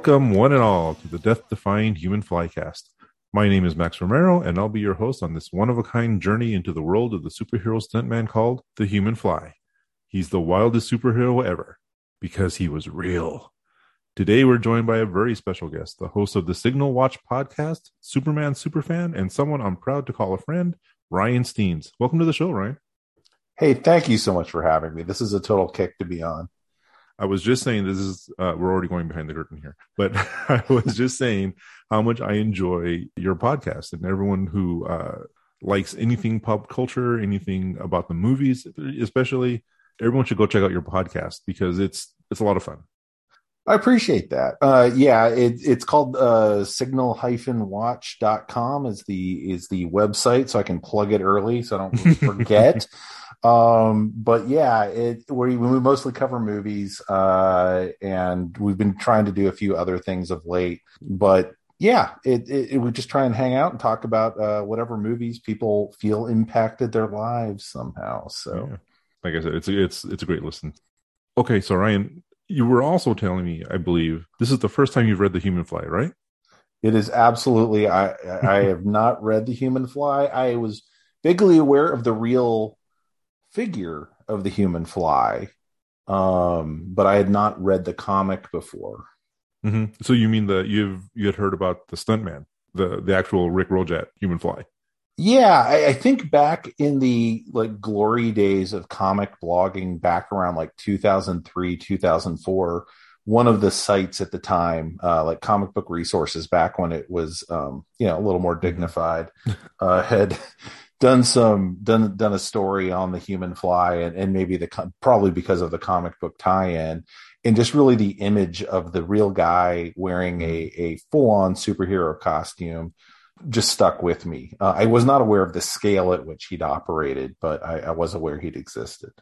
Welcome, one and all, to the Death Defying Human Flycast. My name is Max Romero, and I'll be your host on this one of a kind journey into the world of the superhero stuntman called the Human Fly. He's the wildest superhero ever because he was real. Today, we're joined by a very special guest, the host of the Signal Watch podcast, Superman Superfan, and someone I'm proud to call a friend, Ryan Steans. Welcome to the show, Ryan. Hey, thank you so much for having me. This is a total kick to be on. I was just saying this is uh, we're already going behind the curtain here, but I was just saying how much I enjoy your podcast and everyone who uh, likes anything pop culture, anything about the movies, especially. Everyone should go check out your podcast because it's it's a lot of fun. I appreciate that. Uh, yeah, it, it's called uh, signal-watch.com is the is the website, so I can plug it early so I don't forget. um, but yeah, it we, we mostly cover movies, uh, and we've been trying to do a few other things of late. But yeah, it, it, it we just try and hang out and talk about uh, whatever movies people feel impacted their lives somehow. So, Yeah. Like I said, it's a, it's it's a great listen. Okay, so Ryan, you were also telling me, I believe, this is the first time you've read The Human Fly, right? It is absolutely. I I have not read The Human Fly. I was vaguely aware of the real figure of the Human Fly, um, but I had not read the comic before. hmm So you mean the you've you had heard about the stuntman, the the actual Rick Rojatt Human Fly? Yeah, I, I think back in the like glory days of comic blogging, back around like 2003, 2004, one of the sites at the time, uh, like Comic Book Resources, back when it was, um, you know, a little more dignified, uh, had done some done done a story on the Human Fly, and, and maybe the probably because of the comic book tie-in, and just really the image of the real guy wearing a a full on superhero costume just stuck with me. Uh, I was not aware of the scale at which he'd operated, but I, I was aware he'd existed.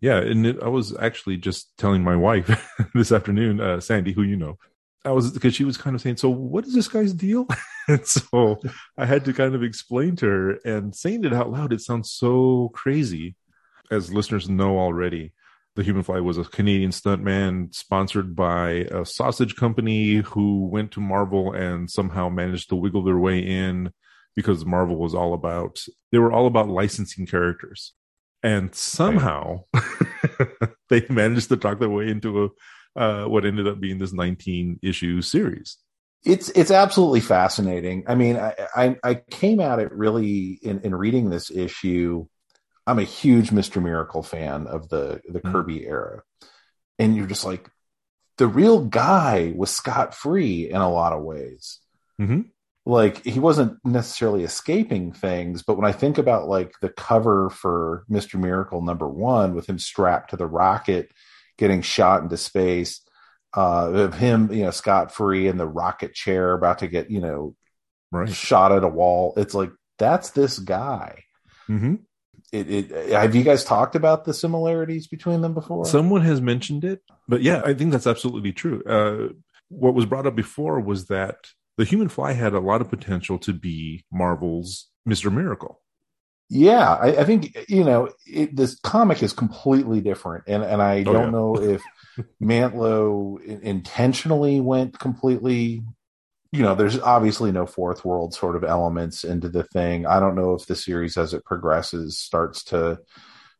Yeah, and it, I was actually just telling my wife this afternoon, uh, Sandy, who you know, I was because she was kind of saying, "So what is this guy's deal?" and so I had to kind of explain to her, and saying it out loud, it sounds so crazy. As listeners know already, the Human Fly was a Canadian stuntman sponsored by a sausage company who went to Marvel and somehow managed to wiggle their way in because Marvel was all about they were all about licensing characters. And somehow they managed to talk their way into a uh, what ended up being this 19 issue series. It's it's absolutely fascinating. I mean, I I, I came at it really in, in reading this issue. I'm a huge Mr. Miracle fan of the the Mm. Kirby era, and you're just like the real guy was scot free in a lot of ways. Mhm. Like he wasn't necessarily escaping things, but when I think about like the cover for Mr. Miracle number one with him strapped to the rocket, getting shot into space, uh, of him, you know, scot free in the rocket chair, about to get, you know, Right. shot at a wall. It's like that's this guy. Mm-hmm. It, it, have you guys talked about the similarities between them before? Someone has mentioned it, but yeah, I think that's absolutely true. Uh, what was brought up before was that the Human Fly had a lot of potential to be Marvel's Mister Miracle. Yeah, I, I think you know it, this comic is completely different, and and I Oh, don't yeah. know if Mantlo intentionally went completely. You know, there's obviously no fourth world sort of elements into the thing. I don't know if the series, as it progresses, starts to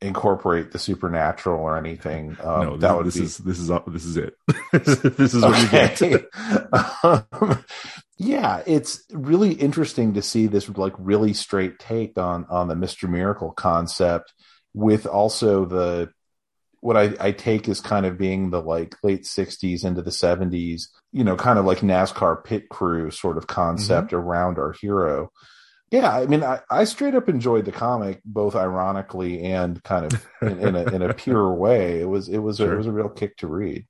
incorporate the supernatural or anything. Um, no, this, that would this be is this is this is it. this is what you get. Okay. um, yeah, it's really interesting to see this like really straight take on on the Mr. Miracle concept with also the what I, I take as kind of being the like late 60s into the 70s, you know, kind of like NASCAR pit crew sort of concept mm-hmm. around our hero. Yeah, I mean, I, I straight up enjoyed the comic, both ironically and kind of in, in, a, in a pure way. It was it was sure. a, it was a real kick to read.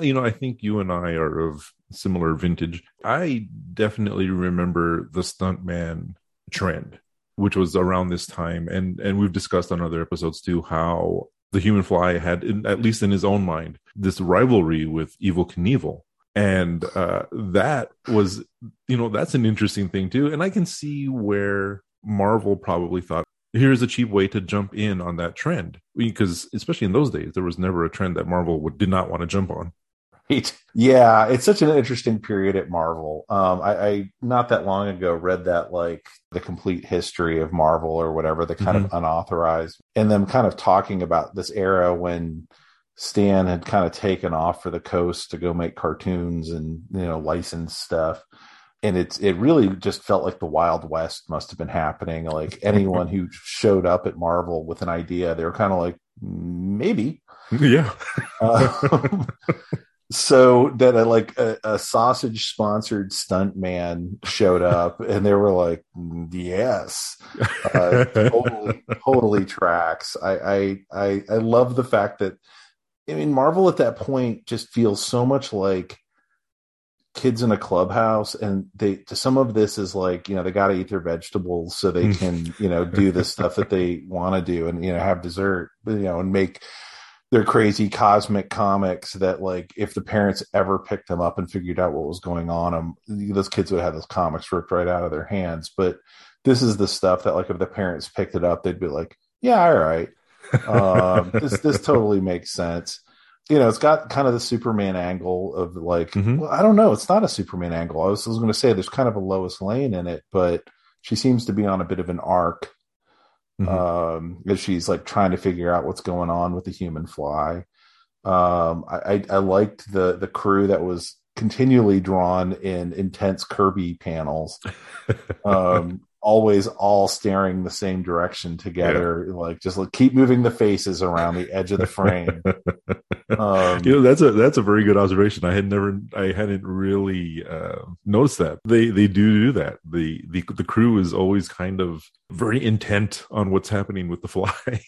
You know, I think you and I are of similar vintage. I definitely remember the stuntman trend, which was around this time, and and we've discussed on other episodes too how the human fly had, in, at least in his own mind, this rivalry with Evel Knievel. And uh, that was, you know, that's an interesting thing too. And I can see where Marvel probably thought, here's a cheap way to jump in on that trend. Because especially in those days, there was never a trend that Marvel would, did not want to jump on. Right. Yeah, it's such an interesting period at Marvel. Um, I, I, not that long ago read that like the complete history of Marvel or whatever, the kind mm-hmm. of unauthorized, and them kind of talking about this era when Stan had kind of taken off for the coast to go make cartoons and you know license stuff. And it's it really just felt like the Wild West must have been happening. Like anyone who showed up at Marvel with an idea, they were kind of like, maybe, yeah. uh, so that a, like a, a sausage sponsored stunt man showed up and they were like yes uh, totally totally tracks I, I i i love the fact that i mean marvel at that point just feels so much like kids in a clubhouse and they to some of this is like you know they got to eat their vegetables so they hmm. can you know do the stuff that they want to do and you know have dessert you know and make they're crazy cosmic comics that like if the parents ever picked them up and figured out what was going on them those kids would have those comics ripped right out of their hands. But this is the stuff that like if the parents picked it up they'd be like yeah all right um, this this totally makes sense you know it's got kind of the superman angle of like mm-hmm. well, i don't know it's not a superman angle i was, was going to say there's kind of a lois lane in it but she seems to be on a bit of an arc mm-hmm. um, as she's like trying to figure out what's going on with the human fly. Um, I, I, I liked the the crew that was continually drawn in intense Kirby panels. Um, always all staring the same direction together. Yeah. Like just like keep moving the faces around the edge of the frame. um, you know, that's a that's a very good observation. I had never, I hadn't really uh, noticed that they they do do that. The the the crew is always kind of very intent on what's happening with the fly.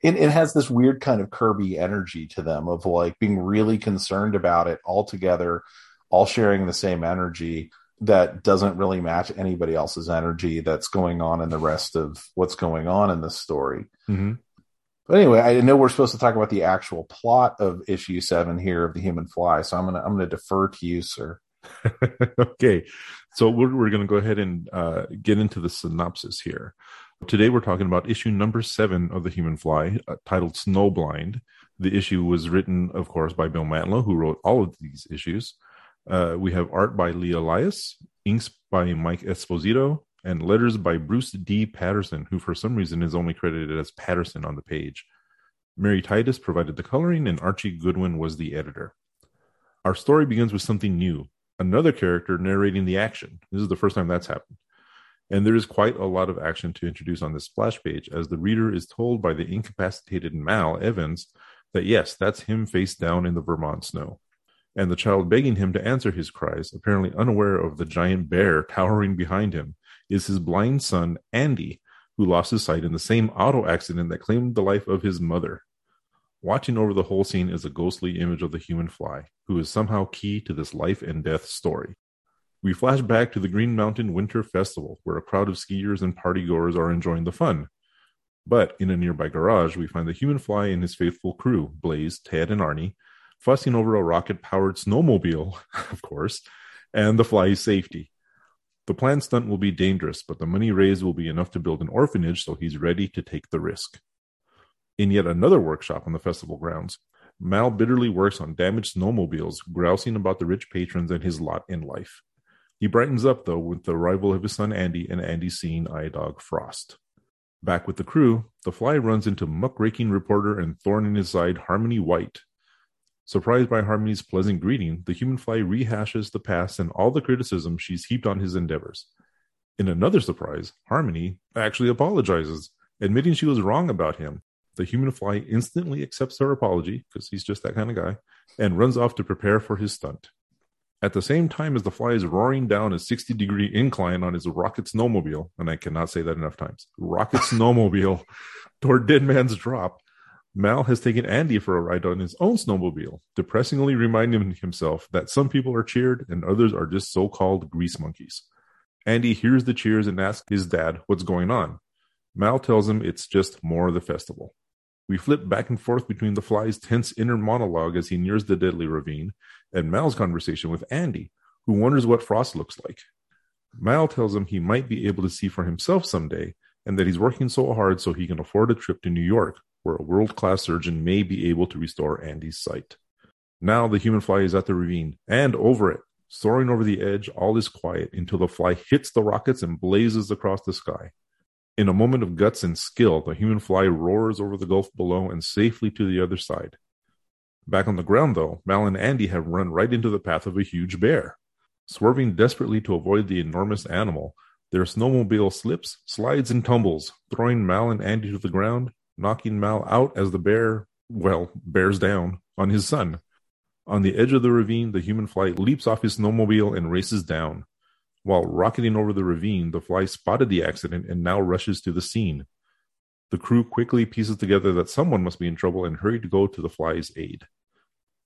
It, it has this weird kind of Kirby energy to them of like being really concerned about it all together, all sharing the same energy that doesn't really match anybody else's energy that's going on in the rest of what's going on in this story. Mm-hmm. But anyway, I know we're supposed to talk about the actual plot of issue seven here of the Human Fly, so I'm gonna I'm gonna defer to you, sir. okay, so we're we're gonna go ahead and uh, get into the synopsis here. Today we're talking about issue number seven of the Human Fly, uh, titled Snowblind. The issue was written, of course, by Bill Mantlo, who wrote all of these issues. Uh, we have art by Lee Elias, inks by Mike Esposito, and letters by Bruce D. Patterson, who for some reason is only credited as Patterson on the page. Mary Titus provided the coloring, and Archie Goodwin was the editor. Our story begins with something new another character narrating the action. This is the first time that's happened. And there is quite a lot of action to introduce on this splash page, as the reader is told by the incapacitated Mal Evans that yes, that's him face down in the Vermont snow and the child begging him to answer his cries, apparently unaware of the giant bear towering behind him, is his blind son, Andy, who lost his sight in the same auto accident that claimed the life of his mother. Watching over the whole scene is a ghostly image of the human fly, who is somehow key to this life and death story. We flash back to the Green Mountain Winter Festival, where a crowd of skiers and partygoers are enjoying the fun. But in a nearby garage, we find the human fly and his faithful crew, Blaze, Ted, and Arnie, fussing over a rocket powered snowmobile, of course, and the fly's safety. The planned stunt will be dangerous, but the money raised will be enough to build an orphanage, so he's ready to take the risk. In yet another workshop on the festival grounds, Mal bitterly works on damaged snowmobiles, grousing about the rich patrons and his lot in life. He brightens up, though, with the arrival of his son Andy and Andy's seeing eye dog Frost. Back with the crew, the fly runs into muckraking reporter and thorn in his side Harmony White, Surprised by Harmony's pleasant greeting, the human fly rehashes the past and all the criticism she's heaped on his endeavors. In another surprise, Harmony actually apologizes, admitting she was wrong about him. the human fly instantly accepts her apology, because he's just that kind of guy, and runs off to prepare for his stunt. At the same time as the fly is roaring down a 60 degree incline on his rocket snowmobile, and I cannot say that enough times, rocket snowmobile toward Dead Man's Drop, Mal has taken Andy for a ride on his own snowmobile, depressingly reminding himself that some people are cheered and others are just so called grease monkeys. Andy hears the cheers and asks his dad what's going on. Mal tells him it's just more of the festival. We flip back and forth between the fly's tense inner monologue as he nears the deadly ravine and Mal's conversation with Andy, who wonders what Frost looks like. Mal tells him he might be able to see for himself someday and that he's working so hard so he can afford a trip to New York, where a world class surgeon may be able to restore Andy's sight. Now the human fly is at the ravine and over it. Soaring over the edge, all is quiet until the fly hits the rockets and blazes across the sky. In a moment of guts and skill, the human fly roars over the gulf below and safely to the other side. Back on the ground, though, Mal and Andy have run right into the path of a huge bear. Swerving desperately to avoid the enormous animal, their snowmobile slips, slides, and tumbles, throwing Mal and Andy to the ground, knocking Mal out as the bear, well, bears down on his son. On the edge of the ravine, the human fly leaps off his snowmobile and races down. While rocketing over the ravine, the fly spotted the accident and now rushes to the scene. The crew quickly pieces together that someone must be in trouble and hurry to go to the fly's aid.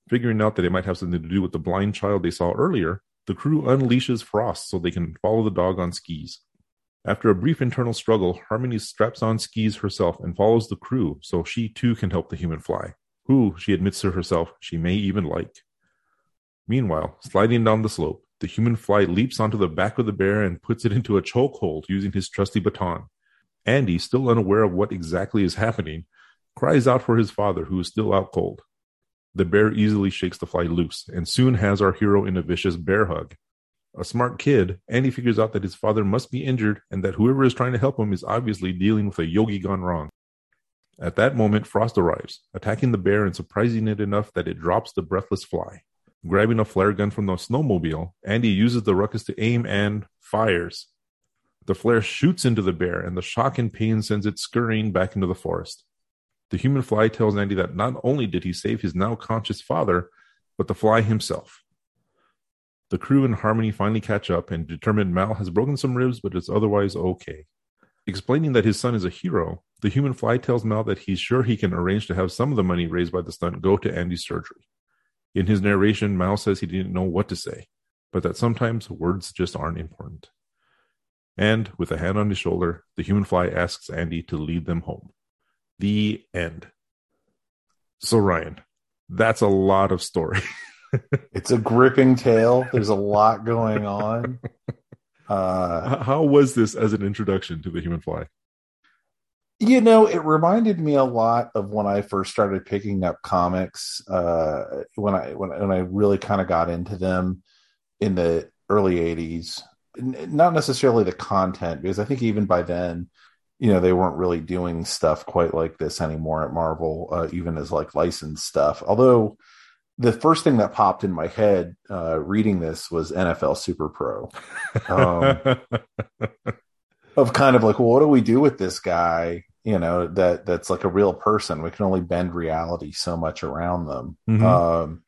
Figuring out that it might have something to do with the blind child they saw earlier, the crew unleashes Frost so they can follow the dog on skis. After a brief internal struggle, Harmony straps on skis herself and follows the crew so she too can help the human fly, who, she admits to herself, she may even like. Meanwhile, sliding down the slope, the human fly leaps onto the back of the bear and puts it into a chokehold using his trusty baton. Andy, still unaware of what exactly is happening, cries out for his father, who is still out cold. The bear easily shakes the fly loose and soon has our hero in a vicious bear hug. A smart kid, Andy figures out that his father must be injured and that whoever is trying to help him is obviously dealing with a yogi gone wrong. At that moment, Frost arrives, attacking the bear and surprising it enough that it drops the breathless fly. Grabbing a flare gun from the snowmobile, Andy uses the ruckus to aim and fires. The flare shoots into the bear, and the shock and pain sends it scurrying back into the forest. The human fly tells Andy that not only did he save his now conscious father, but the fly himself. The crew and Harmony finally catch up and determine Mal has broken some ribs, but is otherwise okay. Explaining that his son is a hero, the human fly tells Mal that he's sure he can arrange to have some of the money raised by the stunt go to Andy's surgery. In his narration, Mal says he didn't know what to say, but that sometimes words just aren't important. And with a hand on his shoulder, the human fly asks Andy to lead them home. The end. So, Ryan, that's a lot of story. it's a gripping tale. There's a lot going on. Uh, How was this as an introduction to the human fly? You know, it reminded me a lot of when I first started picking up comics. Uh, when I when, when I really kind of got into them in the early '80s. Not necessarily the content, because I think even by then, you know they weren't really doing stuff quite like this anymore at Marvel, uh, even as like licensed stuff. Although the first thing that popped in my head uh, reading this was NFL Super Pro, um, of kind of like, well, what do we do with this guy? You know that that's like a real person. We can only bend reality so much around them, mm-hmm. um,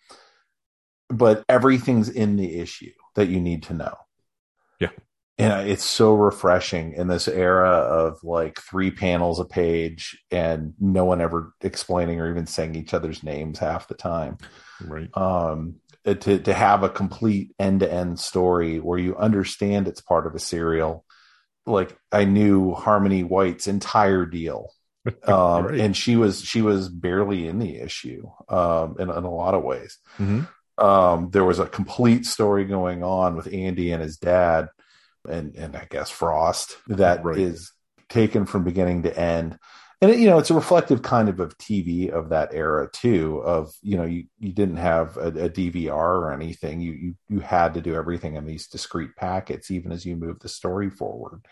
but everything's in the issue that you need to know. Yeah, and it's so refreshing in this era of like three panels a page and no one ever explaining or even saying each other's names half the time. Right. Um to to have a complete end-to-end story where you understand it's part of a serial like i knew harmony white's entire deal. Um right. and she was she was barely in the issue um in, in a lot of ways. Mm-hmm. um there was a complete story going on with andy and his dad and and I guess Frost that right. is taken from beginning to end. And it, you know, it's a reflective kind of of TV of that era too. Of you know, you you didn't have a, a DVR or anything. You you you had to do everything in these discrete packets, even as you move the story forward.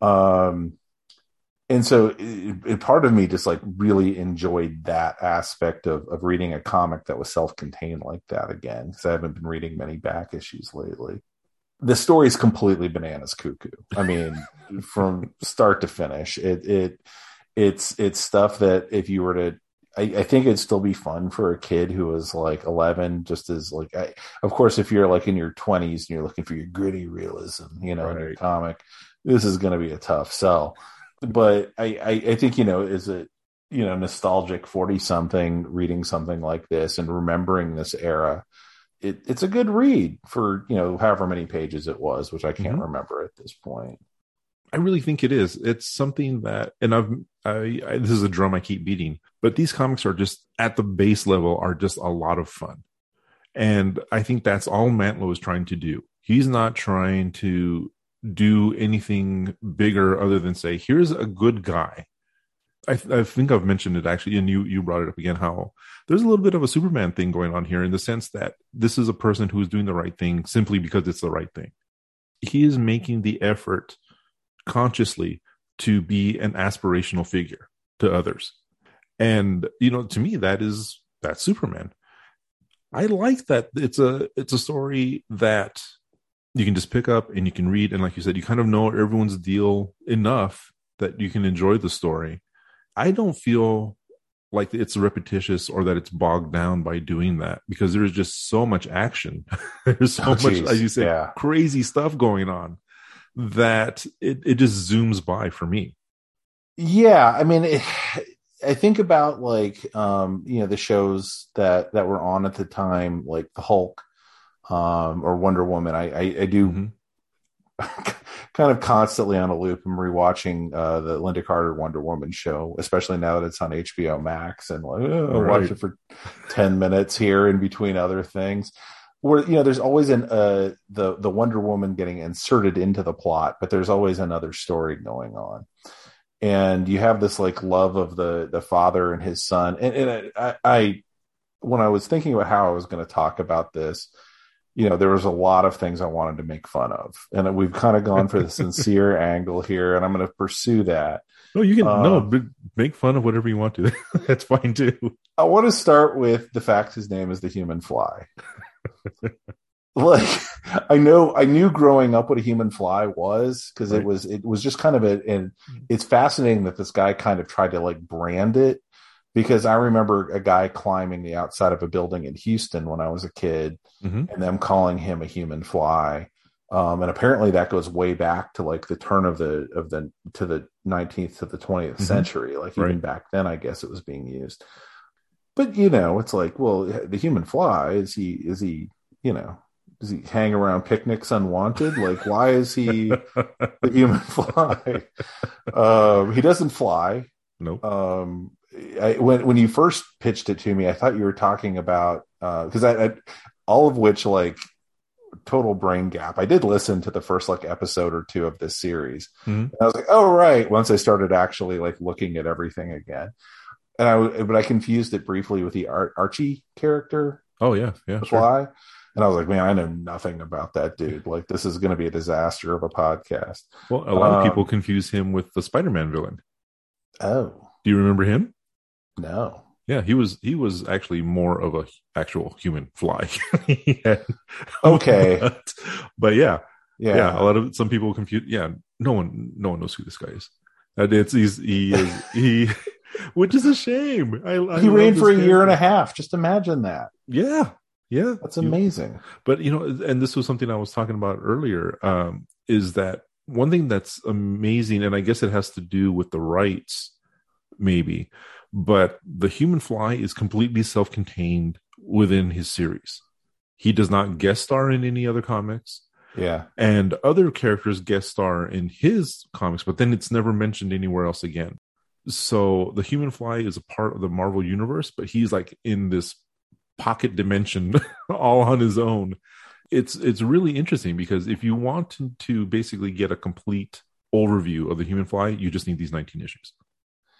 Um, and so it, it, part of me just like really enjoyed that aspect of of reading a comic that was self-contained like that again because I haven't been reading many back issues lately the story is completely bananas cuckoo. I mean, from start to finish, it it it's it's stuff that if you were to I, I, think it'd still be fun for a kid who was like 11, just as like, I, of course, if you're like in your 20s and you're looking for your gritty realism, you know, right. in your comic, this is going to be a tough sell. But I, I, I think, you know, is it, you know, nostalgic 40 something reading something like this and remembering this era? It, it's a good read for, you know, however many pages it was, which I can't mm-hmm. remember at this point. I really think it is. It's something that, and I've, I, I, this is a drum I keep beating, but these comics are just at the base level are just a lot of fun. And I think that's all Mantlo is trying to do. He's not trying to do anything bigger other than say, here's a good guy. I, I think I've mentioned it actually, and you, you brought it up again, how there's a little bit of a Superman thing going on here in the sense that this is a person who's doing the right thing simply because it's the right thing. He is making the effort consciously to be an aspirational figure to others. And you know, to me, that is that's Superman. I like that it's a it's a story that you can just pick up and you can read, and like you said, you kind of know everyone's deal enough that you can enjoy the story. I don't feel like it's repetitious or that it's bogged down by doing that because there's just so much action. there's so oh, much, as you say, yeah. crazy stuff going on that it, it just zooms by for me. Yeah, I mean, it, I think about like um, you know the shows that that were on at the time, like the Hulk um, or Wonder Woman. I I, I do mm-hmm. kind of constantly on a loop. I'm rewatching uh, the Lynda Carter Wonder Woman show, especially now that it's on HBO Max, and like oh, right. watch it for ten minutes here in between other things where you know there's always an uh the the Wonder Woman getting inserted into the plot, but there's always another story going on. And you have this like love of the the father and his son. And, and I, I when I was thinking about how I was going to talk about this, you know, there was a lot of things I wanted to make fun of, and we've kind of gone for the sincere angle here, and I'm going to pursue that. No, you can um, no make fun of whatever you want to. That's fine too. I want to start with the fact his name is the Human Fly like I know I knew growing up what a human fly was because right. it was it was just kind of a and it's fascinating that this guy kind of tried to like brand it because I remember a guy climbing the outside of a building in Houston when I was a kid mm-hmm. and them calling him a human fly. Um, and apparently that goes way back to like the turn of the of the to the 19th to the 20th mm-hmm. century. Like even right. back then, I guess it was being used but you know, it's like, well, the human fly is he is he you know does he hang around picnics unwanted? Like, why is he the human fly? Um, he doesn't fly. No. Nope. Um, I, when when you first pitched it to me, I thought you were talking about because uh, I, I, all of which like total brain gap. I did listen to the first like episode or two of this series. Mm-hmm. I was like, oh right. Once I started actually like looking at everything again, and I but I confused it briefly with the Ar- Archie character. Oh yeah, yeah, Fly. Sure. And I was like, man, I know nothing about that dude. Like, this is going to be a disaster of a podcast. Well, a lot um, of people confuse him with the Spider-Man villain. Oh, do you remember him? No. Yeah, he was he was actually more of a actual human fly. yeah. Okay, but, but, yeah, yeah, yeah. A lot of some people confuse. Yeah, no one no one knows who this guy is. It's he's he is he which is a shame. I, I he reigned for a year and a half. Just imagine that. Yeah, yeah, that's amazing. You, but you know, and this was something I was talking about earlier. Um, is that one thing that's amazing, and I guess it has to do with the rights, maybe. But the Human Fly is completely self-contained within his series. He does not guest star in any other comics. Yeah. And other characters guest star in his comics, but then it's never mentioned anywhere else again so the human fly is a part of the marvel universe but he's like in this pocket dimension all on his own it's it's really interesting because if you want to, to basically get a complete overview of the human fly you just need these 19 issues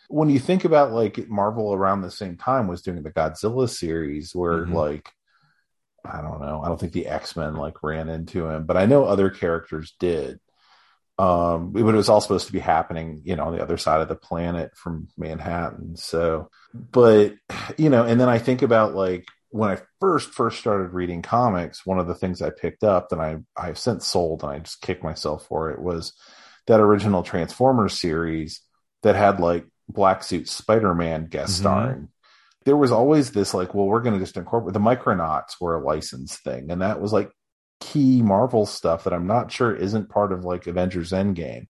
when you think about like marvel around the same time was doing the godzilla series where mm-hmm. like i don't know i don't think the x-men like ran into him but i know other characters did um, but it was all supposed to be happening, you know, on the other side of the planet from Manhattan. So, but you know, and then I think about like when I first first started reading comics, one of the things I picked up that I I've since sold and I just kicked myself for it was that original Transformers series that had like black suit Spider-Man guest Mhm. starring. There was always this like, well, we're going to just incorporate the Micronauts were a licensed thing, and that was like key Marvel stuff that I'm not sure isn't part of like Avengers Endgame.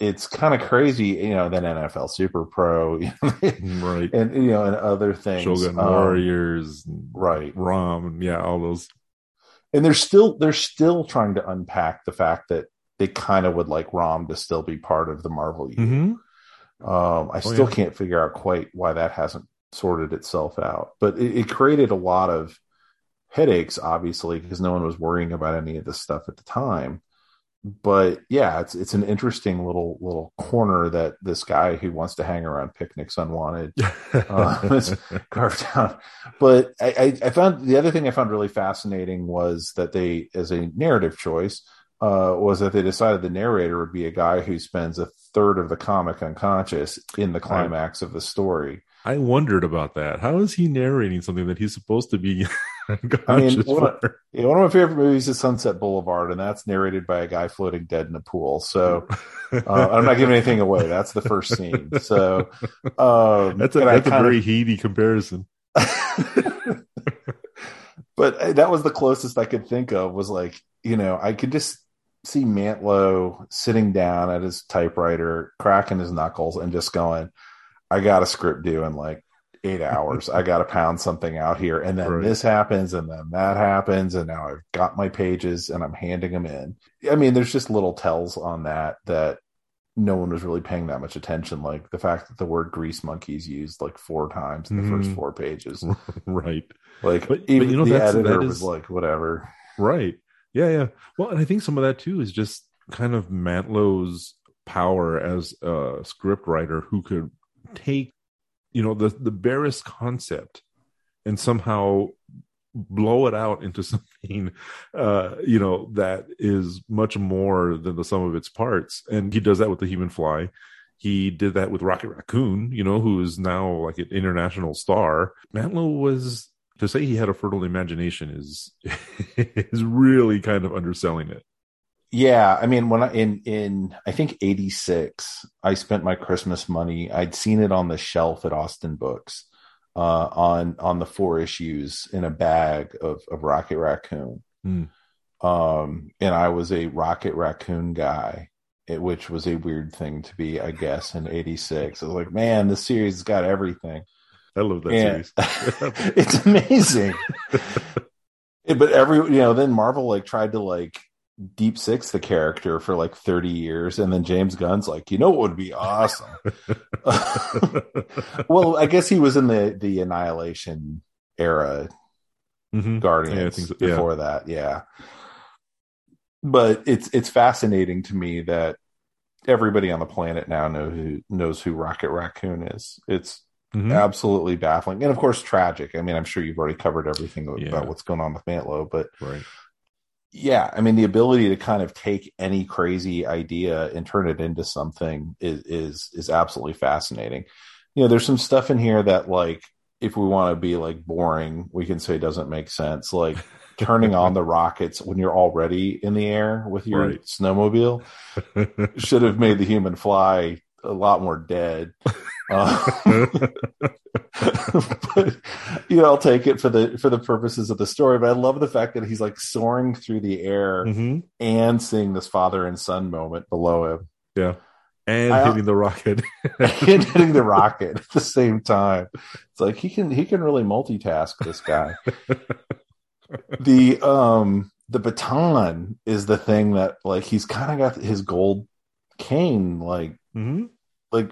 It's kind of crazy, you know. Then NFL Super Pro, right. and you know, and other things. Shogun Um, Warriors, right? Rom, yeah, all those. and they're still they're still trying to unpack the fact that they kind of would like Rom to still be part of the Marvel U. Mhm. Um, I Oh, still yeah. can't figure out quite why that hasn't sorted itself out, but it, it created a lot of headaches, obviously, because no one was worrying about any of this stuff at the time. But yeah, it's it's an interesting little little corner that this guy who wants to hang around picnics unwanted Uh, carved out. But I, I, I found the other thing I found really fascinating was that they, as a narrative choice, uh, was that they decided the narrator would be a guy who spends a third of the comic unconscious in the climax of the story. I wondered about that. How is he narrating something that he's supposed to be I mean, for? Yeah, one of my favorite movies is Sunset Boulevard, and that's narrated by a guy floating dead in a pool. So uh, I'm not giving anything away. That's the first scene. So um, that's a, that's a very heady comparison. but uh, that was the closest I could think of was like, you know, I could just see Mantlo sitting down at his typewriter, cracking his knuckles and just going, I got a script due in like eight hours. I got to pound something out here. And then Right. this happens and then that happens. And now I've got my pages and I'm handing them in. I mean, there's just little tells on that that no one was really paying that much attention. Like the fact that the word grease monkeys used like four times in the first Mhm. four pages. right. Like But- but even you know, the editor that was like, whatever. Right. Yeah, yeah. Well, and I think some of that too is just kind of Mantlo's power as a script writer who could take, you know, the the barest concept and somehow blow it out into something uh you know that is much more than the sum of its parts. And he does that with the human fly. He did that with rocket raccoon you know who is now like an international star. Matlow was to say he had a fertile imagination is is really kind of underselling it Yeah, I mean, when I in in I think '86, I spent my Christmas money. I'd seen it on the shelf at Austin Books, uh, on on the four issues in a bag of of Rocket Raccoon. Hmm. Um, and I was a Rocket Raccoon guy, it, which was a weird thing to be, I guess, in '86. I was like, man, this series has got everything. I love that And- series it's amazing. But every you know, then Marvel like tried to like deep six the character for like 30 years, and then James Gunn's like, you know what would be awesome? well, I guess he was in the the Annihilation era Mhm. Guardians Yeah, so. Yeah. before that, yeah. But it's it's fascinating to me that everybody on the planet now know who knows who Rocket Raccoon is. It's Mhm. absolutely baffling. And of course tragic. I mean i'm sure you've already covered everything about what's going on with mantlo but right. yeah i mean the ability to kind of take any crazy idea and turn it into something is is is absolutely fascinating. You know there's some stuff in here that like if we want to be like boring we can say doesn't make sense. Like turning on the rockets when you're already in the air with your Right. snowmobile should have made the human fly a lot more dead uh, but you know, I'll take it for the for the purposes of the story. But I love the fact that he's like soaring through the air Mhm. and seeing this father and son moment below him yeah and I- hitting the rocket and hitting the rocket at the same time. It's like he can he can really multitask. This guy. the um the baton is the thing that like he's kind of got his gold cane like Mhm. like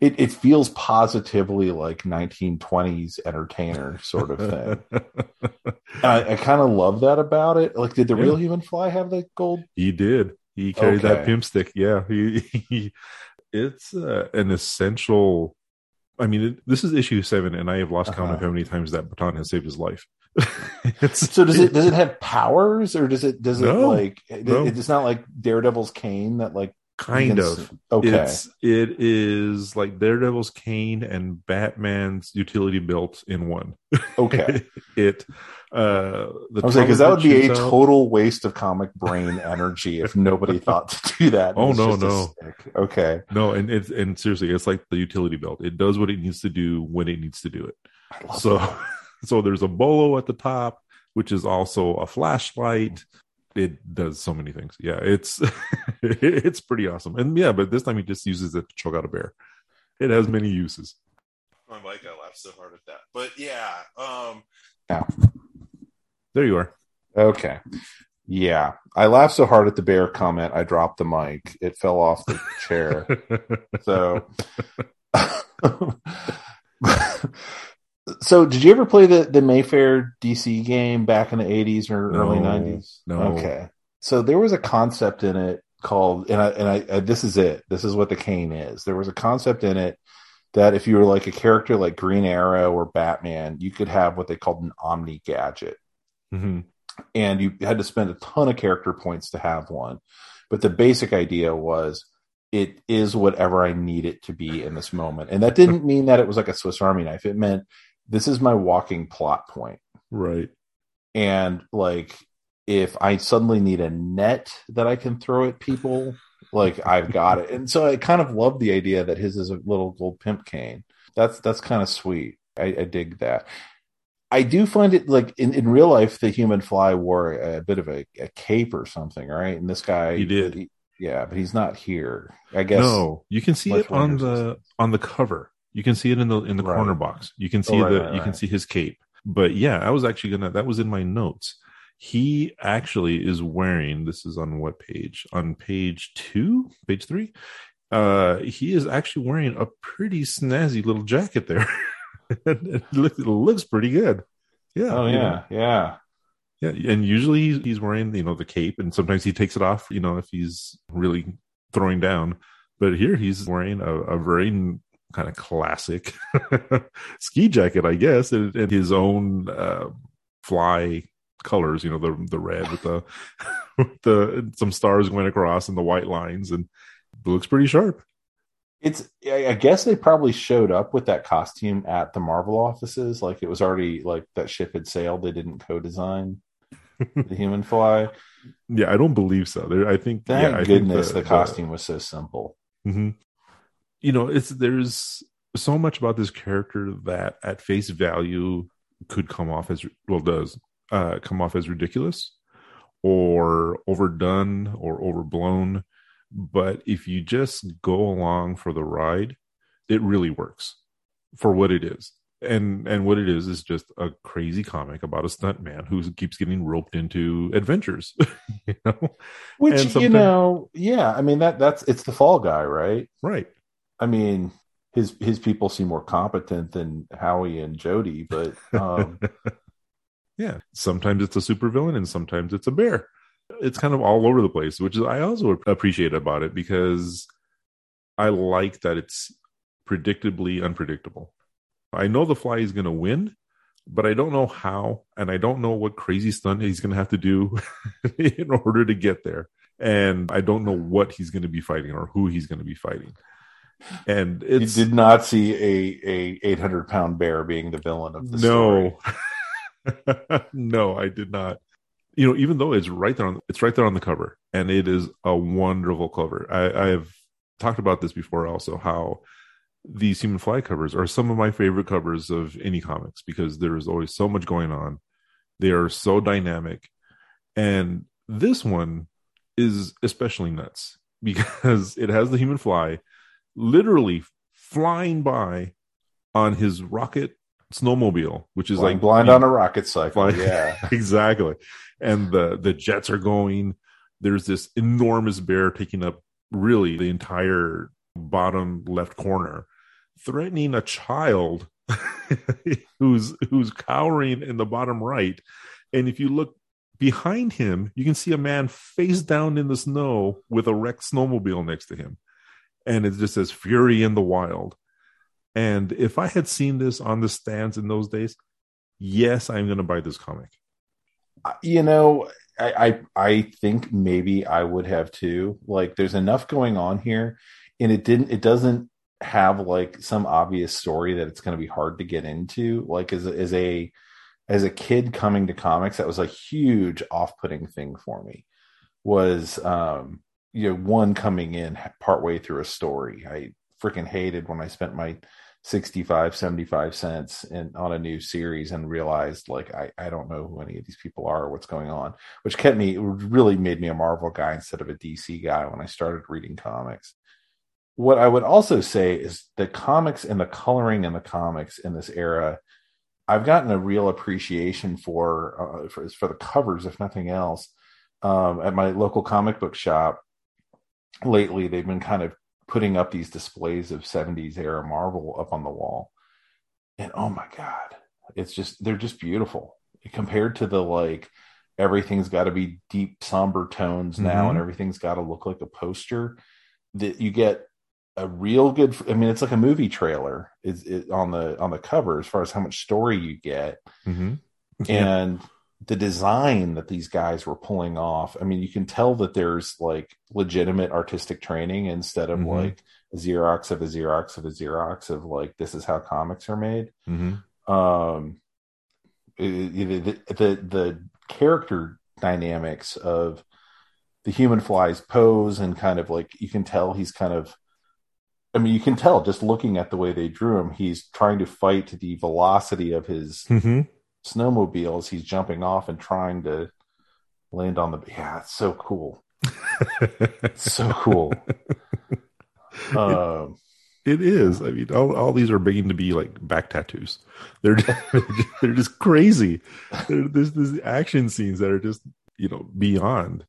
it, it feels positively like 1920s entertainer sort of thing. I, I kind of love that about it. Like, did the Yeah. real human fly have the gold? He did. He carried that pimp stick. Yeah, he, he it's uh, an essential. I mean, it, this is issue seven, and I have lost count of Uh-huh. how many times that baton has saved his life. So does it does it have powers or does it does it No. like No. it's not like Daredevil's cane that like kind of. Okay. It's it is like Daredevil's cane and Batman's utility belt in one. okay. it uh the I was like, because that would be a out- total waste of comic brain energy if nobody thought to do that. Oh, no, no. Okay. No, and it's and seriously, it's like the utility belt. It does what it needs to do when it needs to do it. So that. so there's a bolo at the top, which is also a flashlight. It does so many things. Yeah, it's it's pretty awesome. And yeah, but this time he just uses it to choke out a bear. It has many uses. My mic, I laughed so hard at that. But yeah, um Yeah. there you are. Okay. Yeah. I laughed so hard at the bear comment, I dropped the mic. It fell off the chair. So, so did you ever play the the Mayfair DC game back in the eighties or No, early nineties? no. Okay. So there was a concept in it called, and I and I, I this is it. This is what the cane is. There was a concept in it that if you were like a character like Green Arrow or Batman, you could have what they called an Omni gadget Mhm. and you had to spend a ton of character points to have one. But the basic idea was it is whatever I need it to be in this moment. And that didn't mean that it was like a Swiss Army knife. It meant this is my walking plot point. Right. And like if I suddenly need a net that I can throw at people, like I've got it. And so I kind of love the idea that his is a little gold pimp cane. That's that's kind of sweet. I, I dig that. I do find it like in, in real life, the human fly wore a, bit of a, a cape or something, right? And this guy, He did. yeah, but he's not here. I guess. No, you can see it on the on the cover. You can see it in the in the Right. corner box. You can see Oh, right, the right, you can see his cape. But yeah, I was actually gonna that was in my notes. He actually is wearing this is on what page? On page two, page three. Uh he is actually wearing a pretty snazzy little jacket there. it, looks, it looks pretty good. Yeah. Oh you know. yeah, yeah. Yeah, and usually he's- he's wearing you know the cape, and sometimes he takes it off. You know, if he's really throwing down. But here he's wearing a, a very kind of classic ski jacket, I guess, and, and his own uh, fly colors. You know, the the red with the with the some stars going across and the white lines, and it looks pretty sharp. It's. I guess they probably showed up with that costume at the Marvel offices. Like it was already like that ship had sailed. They didn't co-design the human fly. Yeah, I don't believe so. There, I think. Thank yeah, I think goodness the, costume was so simple. hmm You know, it's there's so much about this character that at face value could come off as well does uh, come off as ridiculous or overdone or overblown. But if you just go along for the ride, it really works for what it is. And and what it is is just a crazy comic about a stuntman who keeps getting roped into adventures. you know, Which you know, yeah. I mean that that's it's the fall guy, right? right? I mean his his people seem more competent than Howie and Jody, but um, Yeah. Sometimes it's a supervillain and sometimes it's a bear. It's kind of all over the place, which is I also appreciate about it because I like that it's predictably unpredictable. I know the fly is going to win, but I don't know how and I don't know what crazy stunt he's going to have to do in order to get there. And I don't know what he's going to be fighting or who he's going to be fighting. And you did not see a a eight hundred pound bear being the villain of the story. no no i did not. You know even though it's right there on it's right there on the cover and it is a wonderful cover. I i've talked about this before also how these human fly covers are some of my favorite covers of any comics because there is always so much going on. They are so dynamic. And this one is especially nuts because it has the human fly literally flying by on his rocket snowmobile which is Flying like blind on a rocket cycle. Yeah. exactly and the the jets are going there's this enormous bear taking up really the entire bottom left corner threatening a child who's who's cowering in the bottom right and if you look behind him you can see a man face down in the snow with a wrecked snowmobile next to him and it just says fury in the wild and if i had seen this on the stands in those days yes i'm going to buy this comic you know, I, I I think maybe I would have too. Like, there's enough going on here, and it didn't. It doesn't have like some obvious story that it's going to be hard to get into. Like, as as a as a kid coming to comics, that was a huge off-putting thing for me. Was um, you know, one coming in partway through a story. I freaking hated when I spent my 65 75 cents in on a new series and realized like I, I don't know who any of these people are or what's going on which kept me really made me a marvel guy instead of a dc guy when i started reading comics what i would also say is the comics and the coloring in the comics in this era i've gotten a real appreciation for uh, for, for the covers if nothing else um, at my local comic book shop lately they've been kind of putting up these displays of 70s era Marvel up on the wall. And oh my God, it's just, they're just beautiful compared to the like, everything's got to be deep, somber tones now mm-hmm. and everything's got to look like a poster. That you get a real good, I mean, it's like a movie trailer is it, on the on the cover as far as how much story you get. Mm-hmm. Yeah. And the design that these guys were pulling off i mean you can tell that there's like legitimate artistic training instead of mm-hmm. like a xerox of a xerox of a xerox of like this is how comics are made mm-hmm. um the, the the character dynamics of the human fly's pose and kind of like you can tell he's kind of I mean, you can tell just looking at the way they drew him, he's trying to fight the velocity of his mm-hmm snowmobiles he's jumping off and trying to land on the yeah it's so cool. It's so cool. Um it is. I mean all, all these are beginning to be like back tattoos. They're just, they're just crazy. There's these action scenes that are just you know beyond.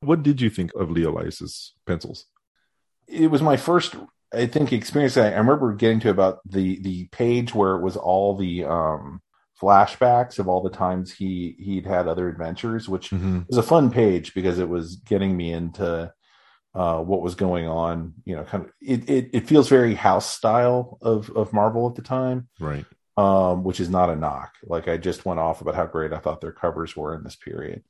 What did you think of Lee Elias's pencils? It was my first i think experience. I remember getting to about the the page where it was all the um flashbacks of all the times he he'd had other adventures, which mm-hmm. was a fun page because it was getting me into uh, what was going on. You know, kind of it, it, it feels very house style of of Marvel at the time, right? Um, which is not a knock. Like I just went off about how great I thought their covers were in this period.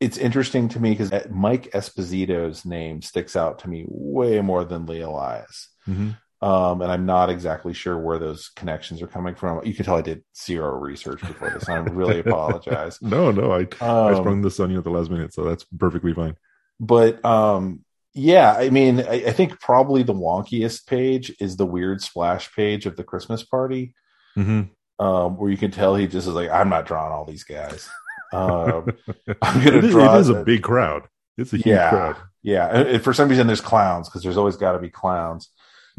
It's interesting to me because Mike Esposito's name sticks out to me way more than Lee Elias. Mm-hmm. Um, and I'm not exactly sure where those connections are coming from. You can tell I did zero research before this. I really apologize. No, no, I um, I sprung this on you at the last minute, so that's perfectly fine. But um, yeah, I mean, I, I, think probably the wonkiest page is the weird splash page of the Christmas party, mm-hmm. um, where you can tell he just is like, I'm not drawing all these guys. Um, I'm gonna it, draw. It is a big crowd. It's a huge yeah, crowd. Yeah, and for some reason, there's clowns because there's always got to be clowns